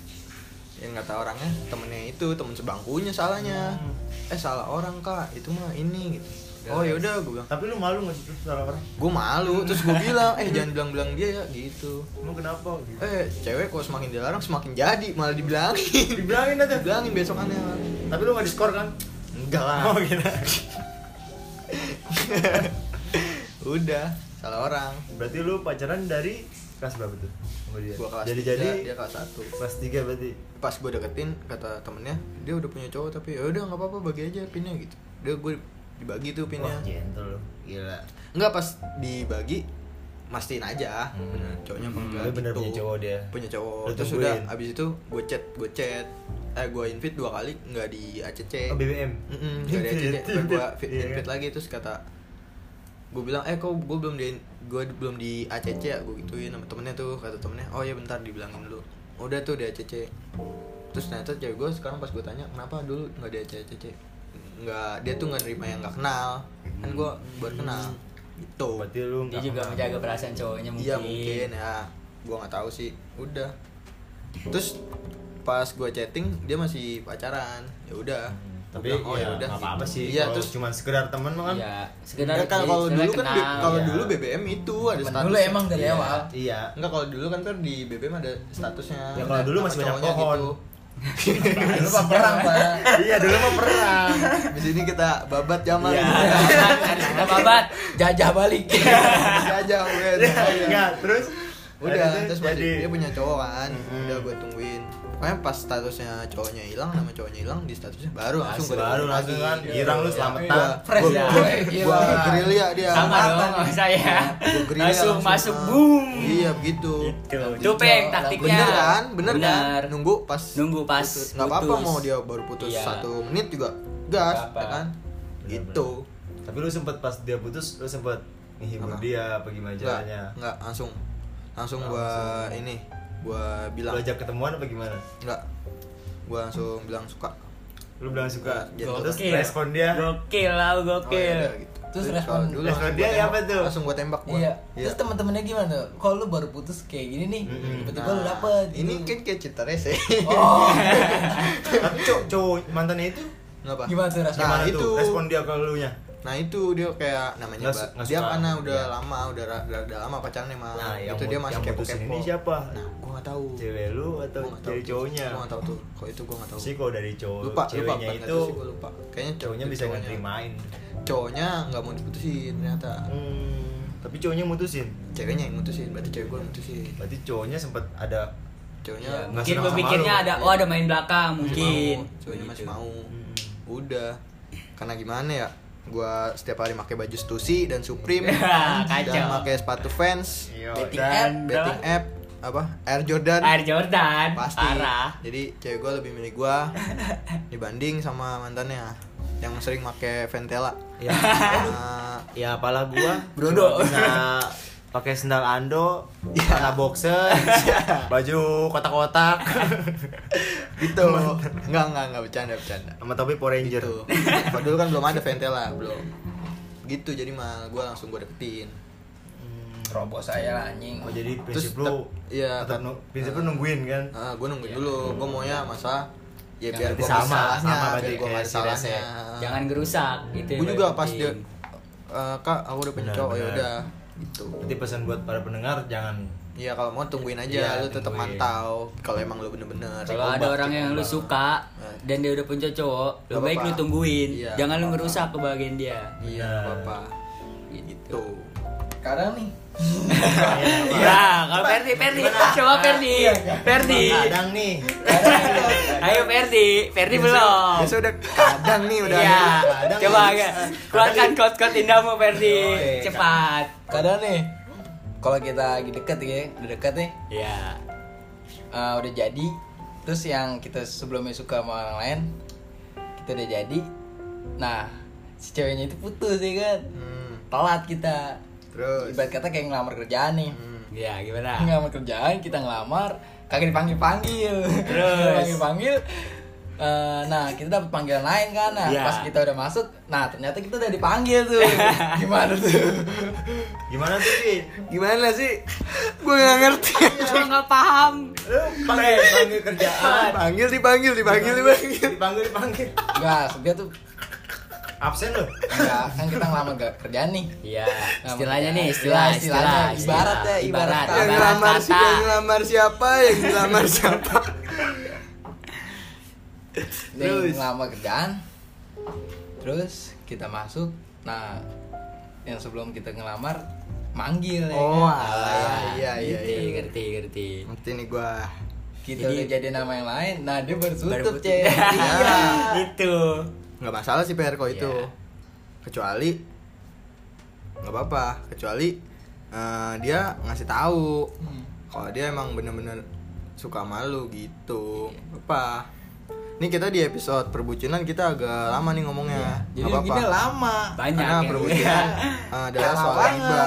yang kata orangnya temennya itu temen sebangkunya salahnya eh salah orang kak itu mah ini gitu oh ya udah gue bilang Tapi lu malu nggak sih tuh salah orang? gue malu terus gue bilang eh jangan <laughs> bilang-bilang dia ya gitu Emang kenapa? Gitu. eh cewek kalau semakin dilarang semakin jadi malah dibilangin Dibilangin aja. dibilangin besokannya Tapi lu nggak diskor kan? enggak lah Oh gitu. <laughs> udah salah orang Berarti lu pacaran dari kelas berapa tuh? Sama dia. gua kelas jadi tiga, jadi dia kelas satu kelas 3 berarti. pas gue deketin kata temennya dia udah punya cowok tapi ya udah nggak apa-apa bagi aja pinnya gitu dia gue dibagi tuh pinnya Wah, gentle. Gila. nggak pas dibagi mastiin aja Hmm. bener cowoknya apa enggak bener gitu. punya cowok dia. punya cowok terus tungguin. udah abis itu gue chat gue chat eh gue invite dua kali nggak di ACC Oh, BBM. Mm-mm, nggak di ACC Invite, gue invite. Iya, invite lagi terus kata gue bilang eh kok gue belum di gue belum di ACC ya? Gue gituin sama temennya tuh kata temennya oh ya bentar dibilangin dulu. Udah tuh di ACC terus ternyata cewek gue sekarang pas gue tanya kenapa dulu nggak di ACC nggak dia tuh nggak nerima yang nggak kenal. Kan gue baru kenal gitu. Berarti lu Dia juga kenal. menjaga perasaan cowoknya mungkin. iya mungkin ya. Gue nggak tahu sih. Udah. Terus pas gue chatting dia masih pacaran. Ya udah Tapi oh ya, ya udah nggak apa-apa sih. iya terus cuman sekedar temen mah kan. Iya, sekedar Ya, kalau jadi kalau dulu kan kalau ya. dulu BBM itu ada status dulu emang dari Iya. awal. Iya. Enggak kalau dulu kan per di BBM ada statusnya. Ya, kalau dulu masih banyak pohon. Gitu. Dulu mah perang pak iya, dulu mah perang. Di sini kita babat Jamal. Iya. Kita babat. Jajah balik aja men. Enggak, terus Udah, terus jadi- dia punya cowok kan. Udah gue tungguin. Pokoknya pas statusnya cowoknya hilang, nama cowoknya hilang di statusnya baru langsung gue baru langsung lagi. kan girang lu Iya. selamatan. Gua Fresh ya. gua- gerilya dia. Sama Apa dong saya. Gerilya Langsung masuk ah. boom. Iya begitu. Gitu. Itu peng taktiknya. Bener kan? Bener, kan? Nunggu pas Nunggu pas. Nggak apa-apa mau dia baru putus Iya. satu menit juga gas, Nggak apa. ya kan? Gitu. Tapi lu sempet pas dia putus, lu sempet menghibur dia apa gimana Enggak, caranya? enggak langsung langsung gua langsung. Gua Lu bilang ajak ketemuan apa gimana? enggak. Gua langsung bilang suka. Lu bilang suka. Gentle. Terus respon dia Gokil lah, Oh, gokil. ya udah, gitu. Terus Terus respon- dulu respon dia gua apa tembak, tuh? Langsung gua tembak gua. Iya Terus teman-temannya gimana tuh? Kalau lu baru putus kayak gini nih Mm-mm. Tiba-tiba lu dapet Nah, Ini gitu. kan kayak cinta rese. Oh <laughs> Tapi cowok cowok mantannya itu Ngapa? Gimana tuh rasanya? Nah, gimana itu. respon dia ke lu nya? Nah itu dia kayak namanya Nggak nggak Dia karena udah Iya. lama, udah, udah, udah lama pacarnya malah. Nah, itu dia masih kepo kepo. ini siapa? Nah, gua nggak tahu. Cewek lu atau Gua nggak cewek tuh. cowoknya? Gua nggak tahu tuh. Kalau itu gua nggak tahu. Sih kalau dari cowok lupa, lupa. ceweknya itu sih, gua lupa. Kayaknya cowoknya bisa cowoknya. ngeterimain. Cowoknya nggak mau diputusin ternyata. Hmm. Tapi cowoknya mutusin. ceweknya yang mutusin berarti cewek gue mutusin Berarti cowoknya sempat ada cowoknya Ya, nggak mungkin gue pikirnya ada oh ada main belakang mungkin cowoknya masih Gitu. mau Hmm. udah karena gimana ya gua setiap hari pakai baju Stussy dan Supreme <laughs> Kacau. dan pakai sepatu Vans Iya, Betting dan- app. betting app apa Air Jordan Air Jordan pasti parah jadi cewek gue lebih milih gue <laughs> dibanding sama mantannya yang sering pakai Ventela Ya. Nah, <laughs> ya apalah gua Brodo. cuma bisa pakai sendal ando, celana boxer, <laughs> baju kotak-kotak, <laughs> gitu. Nggak nggak nggak bercanda bercanda. Sama topi Power Ranger. gitu. Dulu kan belum ada Ventela belum. Gitu jadi mah gue langsung gue deketin. Robot saya lah anjing. Oh jadi Terus prinsip lu, iya, tetap nu- prinsip lu nungguin kan? ah gue nungguin dulu. Gue maunya masa ya biar gue sama, salahnya sama biar berarti gue kayak nggak ada si Rese. salahnya. Jangan gerusak itu yang gue juga pas dia. "Eh, kak aku udah punya cowok ya udah gitu Berarti pesan buat para pendengar jangan Iya kalau mau tungguin aja, Iya, lu tetap mantau. Kalau emang lu bener-bener. kalau ada Obat, orang yang lu obat. suka Nah. dan dia udah punya cowok lebih baik lu apa-apa. tungguin Iya, jangan lu ngerusak kebahagiaan dia Iya, Benar. apa gitu Kadang nih. Ya kalau Ferdi Ferdi coba Ferdi Ferdi kadang nih. ayo Ferdi Ferdi belum Ya sudah kadang nih udah. Iya, Kadang coba ya. Keluarkan kode-kode indahmu Ferdi. Yoi. Cepat. Kadang nih. Kalau kita lagi deket ya, udah deket nih, Iya. eh, udah jadi. Terus yang kita sebelumnya suka sama orang lain, kita udah jadi. Nah, si ceweknya itu putus ya kan. Hmm, Telat kita. Terus. Ibarat kata kayak ngelamar kerjaan nih. Hmm. Iya, gimana? ngelamar kerjaan kita ngelamar kagak dipanggil panggil Terus? <laughs> dipanggil panggil nah kita dapat panggilan lain kan nah Iya. pas kita udah masuk nah ternyata kita udah dipanggil tuh <laughs> gimana tuh Gimana tuh Ki? Gimana sih? Gue nggak ngerti. Gua nggak paham. Panggil panggil kerjaan. Panggil dipanggil, dipanggil, dipanggil. Dipanggil dipanggil. enggak dia tuh Absen lu. enggak kan kita ngelamar ke- kerjaan nih Iya, Ngelamar istilahnya nih, istilah, Iya, istilah, istilahnya. Ibarat ya, ibarat Yang Ibarat ngelamar si kata. yang ngelamar siapa? Yang ngelamar siapa? Terus? ngelamar kerjaan terus kita masuk nah yang sebelum kita ngelamar manggil ya Oh, kan? iya iya Ngerti, iya. ngerti, ngerti. Ngerti nih gua. kita Jadi- udah jadi nama yang lain nah dia baru Baru tutup putus. cewek <laughs> iya Itu. Nggak masalah sih PR kok itu. Iya. kecuali nggak apa-apa. Kecuali eh, dia ngasih tahu Hmm. kalau dia emang bener-bener suka malu gitu. Iya. apa? Ini kita di episode perbucinan kita agak lama nih ngomongnya. Jadi nggak gini lama. Banyak karena ya. perbucinan eh, adalah soal riba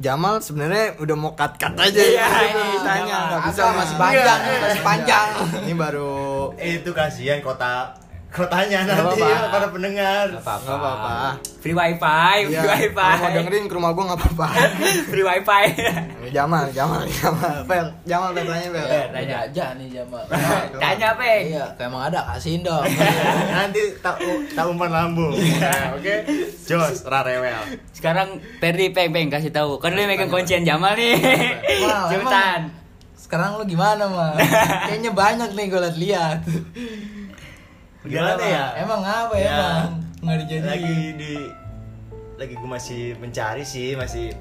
Jamal sebenarnya udah mau cut cut aja Iya, ya. ini ditanya Jamal. nggak bisa Apa, masih panjang, masih panjang. ini baru Eh, itu kasihan kota kotanya Nggak nanti apa-apa. ya, para pendengar. Nggak apa-apa. Free wifi, Iya, free wifi. kalau mau dengerin ke rumah gua nggak apa-apa <laughs> free wifi. <laughs> Jamal, Jamal, Jamal, Pel, Jamal tanya Pel. Iya. Tanya aja nih Jamal. Tanya, Peng. Iya, kayak emang ada kasihin dong. <laughs> nanti tak tak umpan lambung. Nah, Oke. Jos rarewel. Sekarang Ferdi peng peng kasih tahu. Kan lu megang kuncian Jamal nih. Mal, Cepetan. Sekarang lu gimana, Mal? Kayaknya banyak nih gue lihat-lihat. Gimana ya? Emang apa Ya, emang? Nggak dijadiin. Lagi di lagi gue masih mencari sih, masih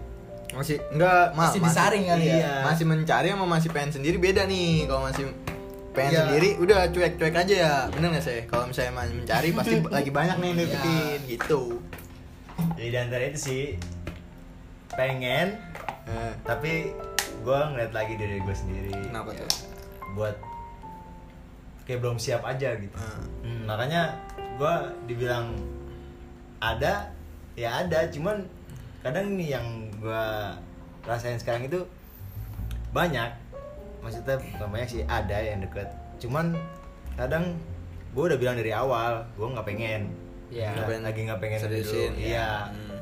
Masih enggak, Mal, Masih disaring kali ya? Iya. Masih mencari sama masih pengen sendiri beda nih. Kalau masih pengen Iya. sendiri udah cuek-cuek aja ya. Bener gak sih? Kalau misalnya masih mencari pasti <laughs> lagi banyak nih yang deketin gitu. jadi di antara itu sih pengen Eh, tapi gue ngeliat lagi diri gue sendiri kenapa tuh? buat kayak belum siap aja gitu Eh, Hmm, makanya gue dibilang ada ya ada cuman kadang nih yang gue rasain sekarang itu banyak maksudnya bukan banyak sih ada yang deket cuman kadang gue udah bilang dari awal gue nggak pengen Iya. Nggak pengen lagi nggak pengen seriusin, dulu. ya. iya Hmm.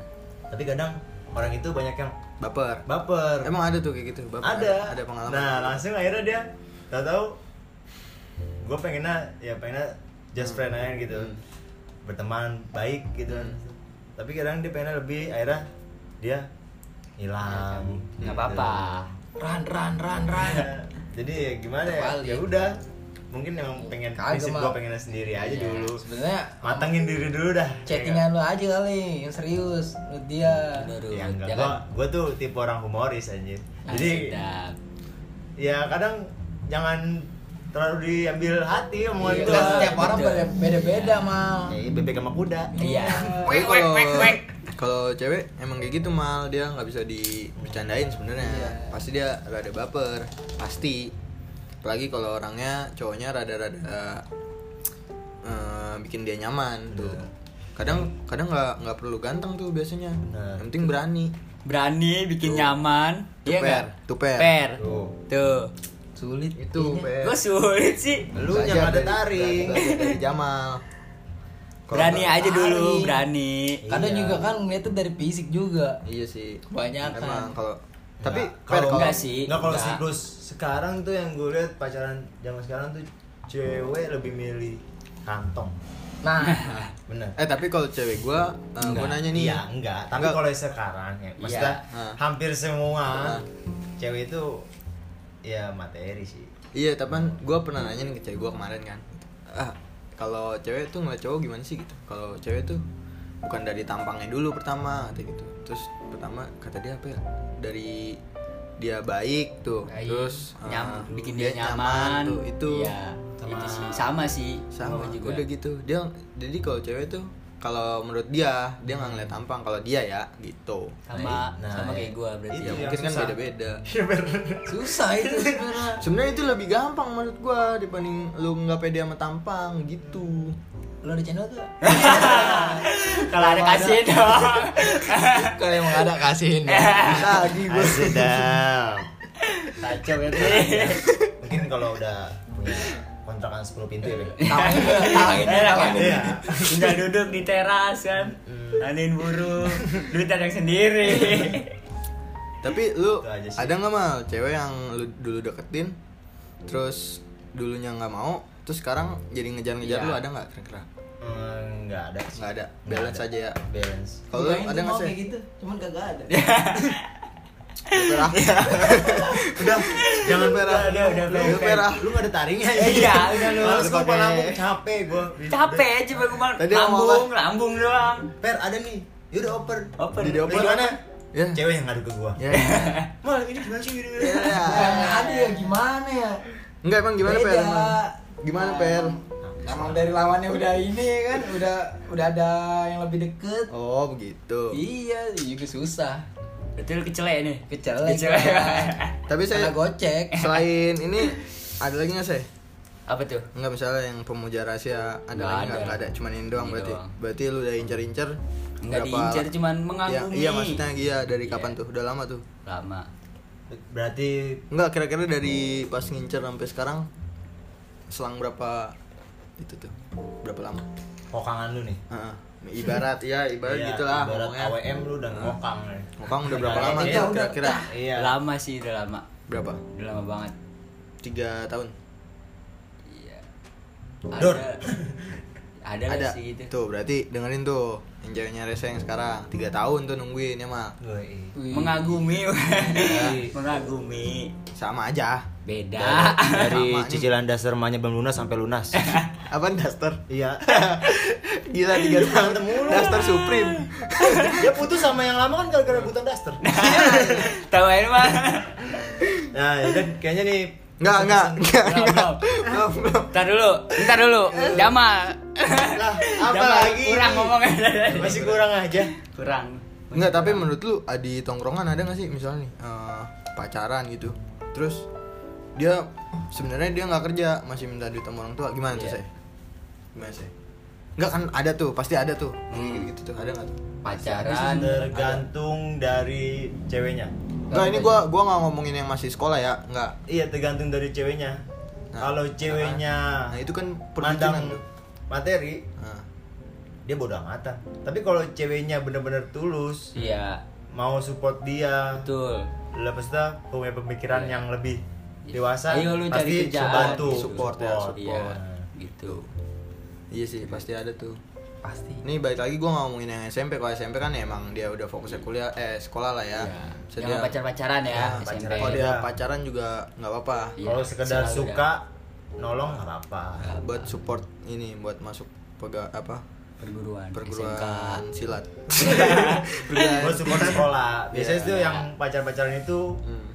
tapi kadang orang itu banyak yang Baper. baper Emang ada tuh kayak gitu, baper. ada Ada pengalaman. nah langsung akhirnya dia tahu tahu gue pengennya ya pengennya just friend aja gitu Hmm. berteman baik gitu Hmm. tapi kadang dia pengennya lebih akhirnya dia hilang Nggak gitu. apa-apa. Ran, ran, ran, ran. jadi ya gimana ya ya udah mungkin emang pengen prinsip gue pengen sendiri aja Iya, dulu Sebenarnya matangin diri dulu dah chattingan lu aja kali yang serius menurut dia. Ya enggak ya gua kan? gua tuh tipe orang humoris anjir Ah, jadi sedap. ya kadang jangan terlalu diambil hati omongan Iya, gua kan setiap orang beda-beda mal. ya, bebek sama kuda Iya. Tapi kalau kalau cewek emang kayak gitu mal dia nggak bisa dibercandain sebenarnya Iya. pasti dia rada baper pasti apalagi kalau orangnya cowoknya rada-rada eh, bikin dia nyaman tuh kadang kadang nggak nggak perlu ganteng tuh biasanya yang penting berani Berani bikin nyaman. Tuh Iya per, nggak? tuh per. Per. Tuh. Tuh. Sulit itu per Kok sulit sih? lu yang ada dari- taring dari Jamal Berani aja dulu, tarik. berani. Kadang Iya. juga kan ngeliatnya dari fisik juga. iya sih Kebanyakan. emang kalau tapi kalau enggak sih. Nggak kalau Enggak. siklus sekarang tuh yang gue lihat pacaran zaman sekarang tuh cewek lebih milih kantong. Nah, <laughs> Bener. eh tapi kalau cewek gua eh, gua Enggak. nanya nih Iya, enggak. Tapi Enggak. kalau sekarang ya, maksudnya Ah. hampir semua Ah. cewek itu ya materi sih. Iya, tapi kan gue pernah nanya nih ke cewek gue kemarin kan. Ah, kalau cewek tuh ngeliat cowok gimana sih gitu? Kalau cewek tuh bukan dari tampangnya dulu pertama, kata gitu. Terus pertama kata dia apa ya? Dari dia baik tuh, Baik, terus nyam, ah, bikin dia, nyaman. tuh itu. Iya, Sama- itu sih. Sama sih. Sama juga. Udah gitu. Dia jadi kalau cewek tuh kalau menurut dia dia nggak ngeliat tampang kalau dia ya gitu Sama Nah, sama iya. kayak gua berarti. Itu ya mungkin kan susah. beda-beda <laughs> susah itu sebenarnya. sebenarnya itu lebih gampang menurut gua dibanding lu nggak pede sama tampang gitu Lo ada channel tuh? <laughs> Kalau ada kasih dong. Kalau emang ada kasihin ya. lagi gua Sedap. Kacau berarti. Mungkin kalau udah punya kontrakan 10 pintu ya. <laughs> Tawangin tawangin juga, tawangin. Iya. Tinggal duduk di teras kan. Anin burung. Duit ada yang sendiri. <laughs> Tapi lu ada nggak mal cewek yang lu dulu deketin, terus dulunya nggak mau, terus sekarang jadi ngejar-ngejar Iya. lu ada nggak kira-kira? Hmm, Enggak ada. Nggak ada, Nggak balance aja ya. Balance. Kalau ada nggak sih? kayak gitu, cuman kagak ada. <laughs> Perah. <laughs> Udah, jangan perah. Udah, udah, Lu, Lu perah. lu gak ada taringnya Iya, <laughs> udah lu. Pakai- kepala gua capek gua. Capek aja. Tadi ngomong Lambung, lambung doang. Per ada nih. Yaudah oper. Open. Di dioper. Dari mana? Ya. Cewek yang ngadu ke gua. Ya. <laughs> Mal ini gimana sih gini gini. Ya. Ada ya gimana ya? Enggak emang gimana Beda. per? Emang? Gimana per? Emang dari lawannya udah ini kan, udah udah ada yang lebih deket. Oh begitu. Iya, juga susah. Betul kecelek nih. Kecelek. Kecelek. <laughs> Tapi Karena saya gocek. selain ini ada lagi nggak saya? Apa tuh? Enggak misalnya yang pemuja rahasia ada Nggak lagi ada. nggak? Nggak ada, cuman ini doang Ini berarti. doang. Berarti lu udah incer-incer. Enggak berapa- diincer cuman Iya, mengagumi. iya maksudnya iya dari Iya. kapan tuh? Udah lama tuh. Lama. Berarti Enggak kira-kira dari pas ngincer sampai sekarang selang berapa itu tuh? Berapa lama? kokangan lu nih. Heeh. Ibarat ya, ibarat Iya, gitulah Ibarat ngomongnya. AWM lu udah ngokang nih. Ngokang udah berapa lama tuh udah kira-kira? Iya. Lama sih, udah lama. Berapa? Udah lama banget. Tiga tahun. Iya. Dor. <laughs> Ada Ada. sih gitu. Tuh berarti dengerin tuh yang ceweknya Rese yang sekarang tiga tahun tuh nungguin ya mah. Mengagumi. <laughs> Mengagumi. sama aja. Beda. Dari nih. cicilan dasar rumahnya belum lunas sampai lunas. <laughs> Apaan daster? Iya. <laughs> Gila tiga tahun Berantem mulu. Daster Supreme. Dia putus sama yang lama kan gara-gara rebutan daster. Tahu aja mah. Nah, udah kayaknya nih Enggak, enggak, enggak, enggak. belum. Belum, belum. Ntar dulu, ntar dulu. Jamal. Lah, apa Jamal, lagi? Kurang ngomongnya. Masih kurang aja. Kurang. Enggak, tapi menurut lu di tongkrongan ada gak sih misalnya nih eh, pacaran gitu. Terus dia sebenarnya dia nggak kerja, masih minta duit sama orang tua. Gimana tuh, Iya. saya? Gimana sih? Enggak kan ada tuh, pasti ada tuh. Hmm. Gitu, tuh, ada nggak tuh? Pacaran. Tergantung dari ceweknya. Enggak, ini gua gua nggak ngomongin yang masih sekolah ya, enggak. Iya, tergantung dari ceweknya. Nah, Kalau ceweknya Nah, itu kan mandang tuh. materi, Nah, dia bodoh amatan. Tapi kalau ceweknya bener-bener tulus, Iya, mau support dia, betul. lepas itu punya pemikiran Iya. yang lebih Iya. dewasa, Ayo lu cari pasti kerjaan. bantu, Support ya, support. Iya, gitu. iya sih pasti ada tuh. Pasti. Ini balik lagi gua nggak ngomongin yang SMP. Kalau SMP kan ya emang dia udah fokusnya kuliah eh sekolah lah ya. Iya. Bisa Jangan dia- pacar-pacaran ya, Ya, SMP. pacaran. Kalau dia Iya. pacaran juga nggak apa-apa. Iya, Kalau sekedar selalu suka, nolong nggak apa-apa buat support ini buat masuk pega apa perguruan perguruan SMK. silat <laughs> buat support sekolah biasanya Iya. itu yang pacar-pacaran itu Hmm,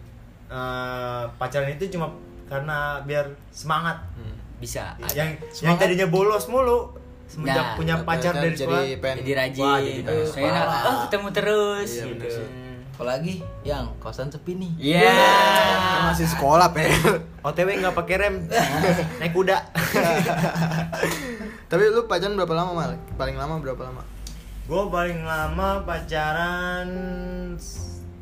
eh, pacaran itu cuma karena biar semangat hmm. bisa yang yang tadinya bolos mulu semenjak Nah, punya pacar dari jadi sekolah pen jadi rajin. Wah, jadi pengen enak, oh ketemu terus Iya, gitu. bener. Apalagi yang kosan sepi nih. Iya. Kan masih sekolah pe. <laughs> OTW nggak pakai rem. <laughs> Naik kuda. <laughs> Tapi lu pacaran berapa lama mal? Paling lama berapa lama? Gue paling lama pacaran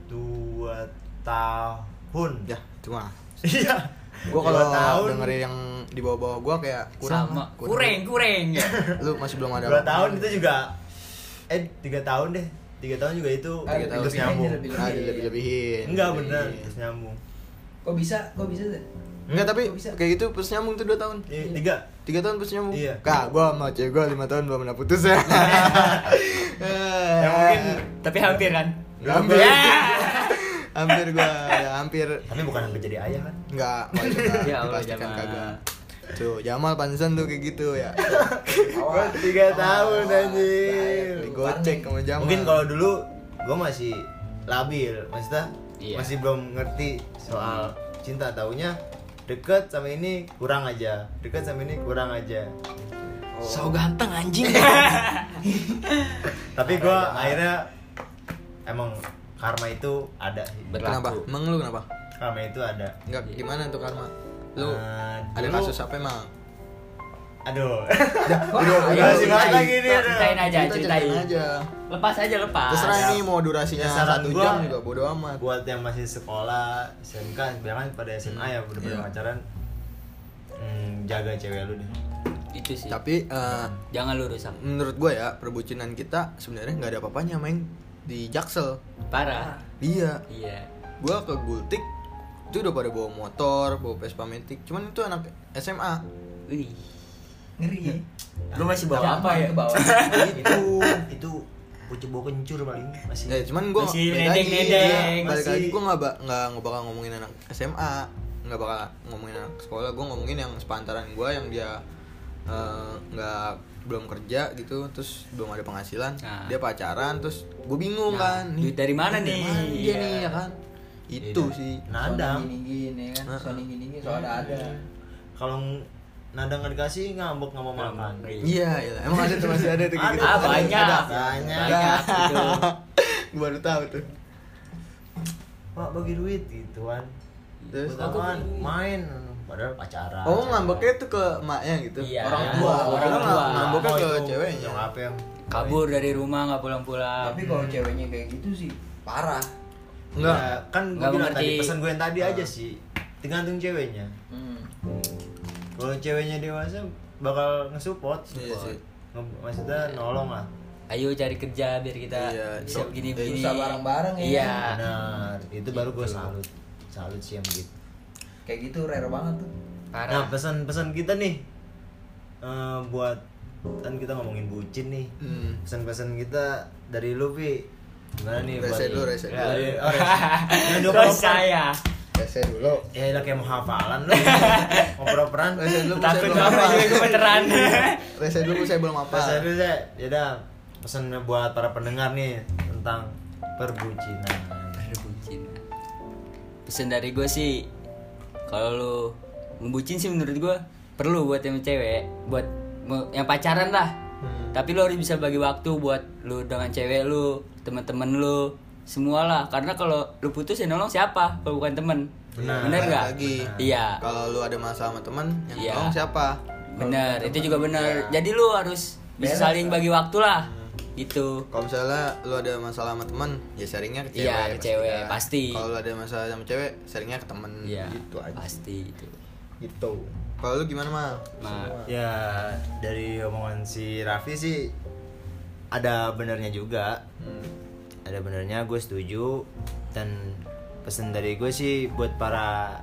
dua tahun. Ya cuma iya gua Dua kalau tahun. dengerin yang di bawah-bawah gua kayak kurang. Sama. Kurang. Kurang ya <laughs> lu masih belum ada dua tahun itu juga eh tiga tahun deh. Tiga tahun juga itu Tiga tahun. terus nyambung. Lebih- Ah, dilebih-lebihin enggak bener. Iya. terus nyambung. Kok bisa? Kok bisa? Zat? enggak tapi bisa? kayak gitu terus nyambung tuh dua tahun. Eh, tiga. Tiga tahun terus nyambung? Iya. kak gua sama cewek gua lima tahun belum pernah putus ya. <laughs> Ya mungkin. <laughs> Tapi hampir kan? Hampir. Ya. Hampir gua ya hampir. Tapi bukan sampai jadi ayah kan? Enggak Ya Allah, dipastikan Jamal. kagak. Tuh Jamal pantesan tuh kayak gitu ya. Gua tiga tahun anjir. Digocek sama Jamal. Mungkin kalau dulu gue masih labil maksudnya Iya. masih belum ngerti soal cinta. Taunya deket sama ini kurang aja deket sama ini kurang aja. So ganteng anjing. <laughs> tapi gue akhirnya emang karma itu ada. Kenapa? Berlaku emang lu kenapa? Karma itu ada. Enggak gimana tuh karma? Lu Eh, ada dulu- kasus apa emang? Aduh. Udah banget <laughs> ceritain. lagi nih, aduh. ceritain aja ceritain. aja. Lepas aja lepas. Terserah Ya. ini mau durasinya Ya, satu gua- jam juga bodo amat. buat yang masih sekolah SMK bilang pada SMA ya udah Iya. pacaran hmm, jaga cewek lu deh. Itu sih. Tapi eh, jangan lu rusak menurut gue ya perbucinan kita sebenarnya nggak ada apa-apanya main di Jaksel. Parah. Iya. Iya. Gue ke Gultik itu udah pada bawa motor bawa Vespa Matic. Cuman itu anak SMA wih. Ngeri. lu masih bawa apa ya? ke bawah. <laughs> itu. Itu pucuk bau kencur paling masih. Ya cuman gue Masih nedeng-nedeng. balik Masih- lagi. Gue nggak nggak nggak bakal ngomongin anak SMA nggak bakal ngomongin anak sekolah. Gue ngomongin yang sepantaran gue yang dia eh, nggak belum kerja gitu terus belum ada penghasilan Nah. dia pacaran terus gue bingung Nah, kan duit dari mana nih? dia Iya. nih ya kan itu Iya. sih nadang Sony gini-gini kan. Sony gini-gini soal ada ada. kalau nadang nggak dikasih ngambek nggak mau makan iya iya emang ada tuh masih ada tuh gitu Ah, Ada, banyak. ada. Banyak. Banyak, gitu. <laughs> Gua baru tahu tuh pak bagi duit gitu kan terus main padahal pacaran oh ngambeknya tuh ke emaknya gitu? Iya, orang tua. Orang Orang tua. ngambeknya Oh, ke itu ceweknya. yang apa yang kabur dari rumah nggak pulang-pulang. Tapi kalau ceweknya kayak gitu sih parah. enggak Ya, kan gue bilang tadi pesan gue yang tadi aja sih. Tergantung ceweknya. Hmm. kalau ceweknya dewasa bakal ngesupport Iya sih. Nge- maksudnya nolong lah. Ayo cari kerja biar kita Iya, bisa begini susah bareng-bareng ya. iya. Benar. Itu baru gue salut. Salut sih yang begitu Kayak gitu rare banget tuh. nah parah pesan-pesan kita nih eh, buat kan kita ngomongin bucin nih. Hmm. pesan-pesan kita dari lu Pi. Gimana nih Rese dulu, rese Ya, dulu. iya, oh, rese. Yang dua Terus puluh persen. saya Rese dulu. Ya udah kayak mau hafalan lu. <laughs> Mau peran Rese dulu apa? juga gemeteran <laughs> Rese dulu saya belum apa? Pas dulu saya, ya udah pesan buat para pendengar nih tentang perbucinan. bucin pesan dari gue sih kalau lu ngebucin sih menurut gue perlu buat yang cewek buat yang pacaran lah. Hmm. tapi lu harus bisa bagi waktu buat lu dengan cewek lu teman-teman lu semua lah. Karena kalau lu putus ya nolong siapa kalau bukan temen? Benar. bener Balik nggak? Lagi. Iya. Kalau lu ada masalah sama teman yang Iya. tolong siapa? Bener itu juga bener jadi lu harus bisa Beres saling bagi waktu lah gitu kalau misalnya lu ada masalah sama teman ya sharingnya ke cewek Iya, ke cewek, kan. pasti. kalau lu ada masalah sama cewek sharingnya ke temen iya gitu aja pasti itu gitu kalau lu gimana mal nah Ya dari omongan si Raffi sih ada benernya juga. Hmm. Ada benernya gue setuju dan pesan dari gue sih buat para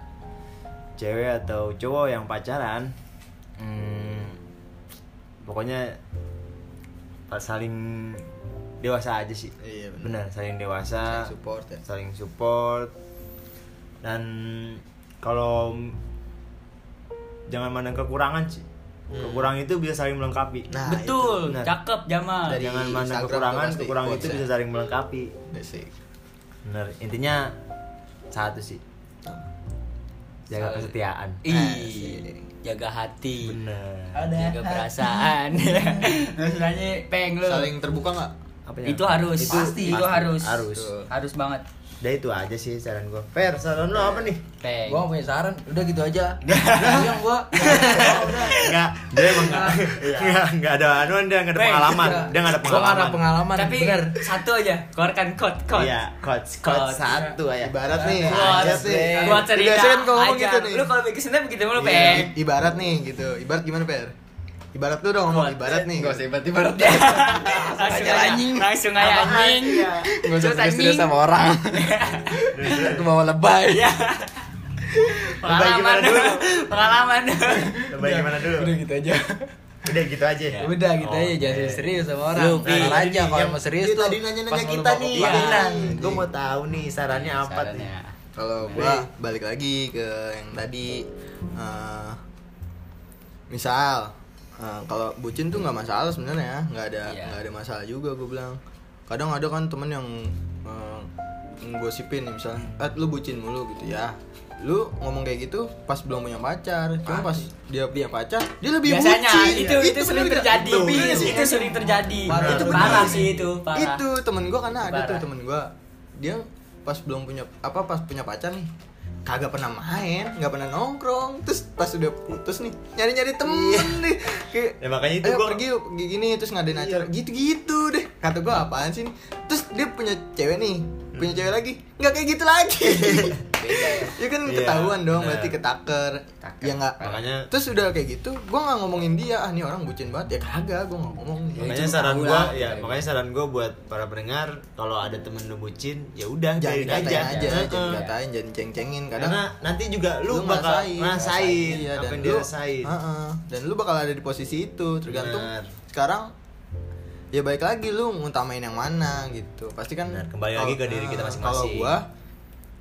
cewek atau cowok yang pacaran hmm, pokoknya saling dewasa aja sih. Iya, bener. benar saling dewasa Saling support ya. saling support. Dan kalau jangan mandang kekurangan sih. Kekurangan itu bisa saling melengkapi. Nah, Betul, benar. cakep Jamal. Dari jangan mandang kekurangan kekurangan itu ya. bisa saling melengkapi. Basic. bener intinya satu sih. Jaga kesetiaan. Ih, jaga hati. bener Jaga perasaan. <laughs> Maksudnya peng lu. Saling terbuka nggak? apa ya? itu harus Itu pasti itu harus Harus. harus banget Udah itu aja sih saran gua Fer saran lu apa nih peng Gua gak punya saran, udah gitu aja. <laughs> Yang gua. <laughs> Enggak, dia emang enggak enggak enggak ada anuan dia enggak ada Peng. pengalaman. Dia enggak ada pengalaman. ada pengalaman. tapi bener. satu aja keluarkan quote quote Iya, coach coach Coach. satu ya. Ibarat nih, aja sih. Buat cerita kan kalau ngomong aja. gitu nih. Lu kalau bikin sendiri begitu mulu, Iya, Peng. Ibarat nih gitu. Ibarat gimana, Per? Ibarat lu dong ngomong ibarat nih. Gak usah tiba-tiba <laughs> Langsung aja anjing. Langsung aja anjing. Gak usah serius sama orang. Aku bawa lebay. Iya. Pengalaman gimana dulu? Pengalaman. Coba gimana dulu? Udah gitu aja. Udah gitu aja. Ya. Udah gitu aja, Oke. jangan serius sama orang. Lu, aja kalau mau serius tuh. tadi nanya-nanya kita mau nih. Iya. Bilang, gua mau tahu nih sarannya apa nih. Sarannya. Kalau gua balik lagi ke yang tadi eh, misal eh, kalau bucin tuh nggak masalah sebenarnya, nggak ada Iya. nggak ada masalah juga gue bilang. Kadang ada kan temen yang eh, ngosipin nih misalnya, eh lu bucin mulu gitu ya. Lu ngomong kayak gitu pas belum punya pacar, cuma pas dia punya pacar dia lebih Biasanya bucin. itu itu, sering bener nggak? terjadi. Lebih Itu, sih. itu sering terjadi. Parah. itu Itu parah bener. sih itu, parah. itu temen gue karena ada tuh Parah. temen gue dia pas belum punya apa pas punya pacar nih kagak pernah main nggak pernah nongkrong. Terus pas udah putus nih nyari nyari temen nih. Kayak Ya, makanya itu gua- pergi yuk gini terus ngadain acara. Gitu gitu deh. Kata gue apaan sih nih? terus dia punya cewek nih punya cewek lagi. Nggak kayak gitu lagi <laughs> ya kan Iya, ketahuan dong bener. berarti ketaker ya nggak Makanya- terus udah kayak gitu gue nggak ngomongin dia ah nih orang bucin banget ya kagak gue nggak ngomong nih Makanya saran gua lah. ya, makanya saran gua buat para pendengar kalau ada temen lu bucin, ya udah biarin dikatain aja, Heeh. jangan dikatain, jangan ceng-cengin kadang Karena nanti juga lu, bakal ngerasain iya, apa dan yang lu, dirasain. Heeh, dan lu bakal ada di posisi itu tergantung Benar. sekarang ya baik lagi lu ngutamain yang mana gitu pasti kan Benar, kembali lagi ke diri kita Heeh, masing-masing. kalau gua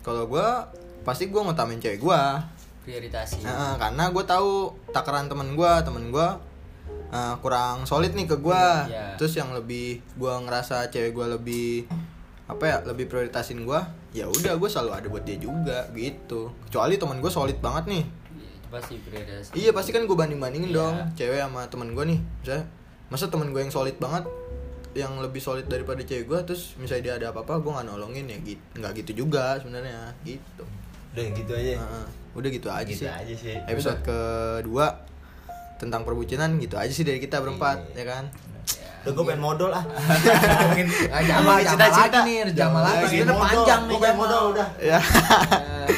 kalau gua pasti gua ngutamain cewek gua Prioritasi. Heeh, karena gua tahu takaran temen gua temen gua eh, kurang solid nih ke gua Iya. terus yang lebih gua ngerasa cewek gua lebih apa ya lebih prioritasin gua ya udah gua selalu ada buat dia juga gitu kecuali temen gua solid banget nih Iya, Itu pasti prioritas. Iya pasti kan gue banding bandingin Iya. dong cewek sama temen gue nih misalnya masa temen gue yang solid banget yang lebih solid daripada cewek gue terus misalnya dia ada apa apa gue nggak nolongin ya gitu nggak gitu juga sebenarnya gitu Udah gitu aja. Heeh. udah gitu aja Gitu sih aja sih. episode kedua tentang perbucinan gitu aja sih dari kita berempat Iya. ya kan Udah gue pengen modal ah. Jamal, Ngomongin Jamal cita-cita. lagi nih, Jamal lagi. Modal. panjang nih Gua pengen Jamal. modal udah. ya Eh,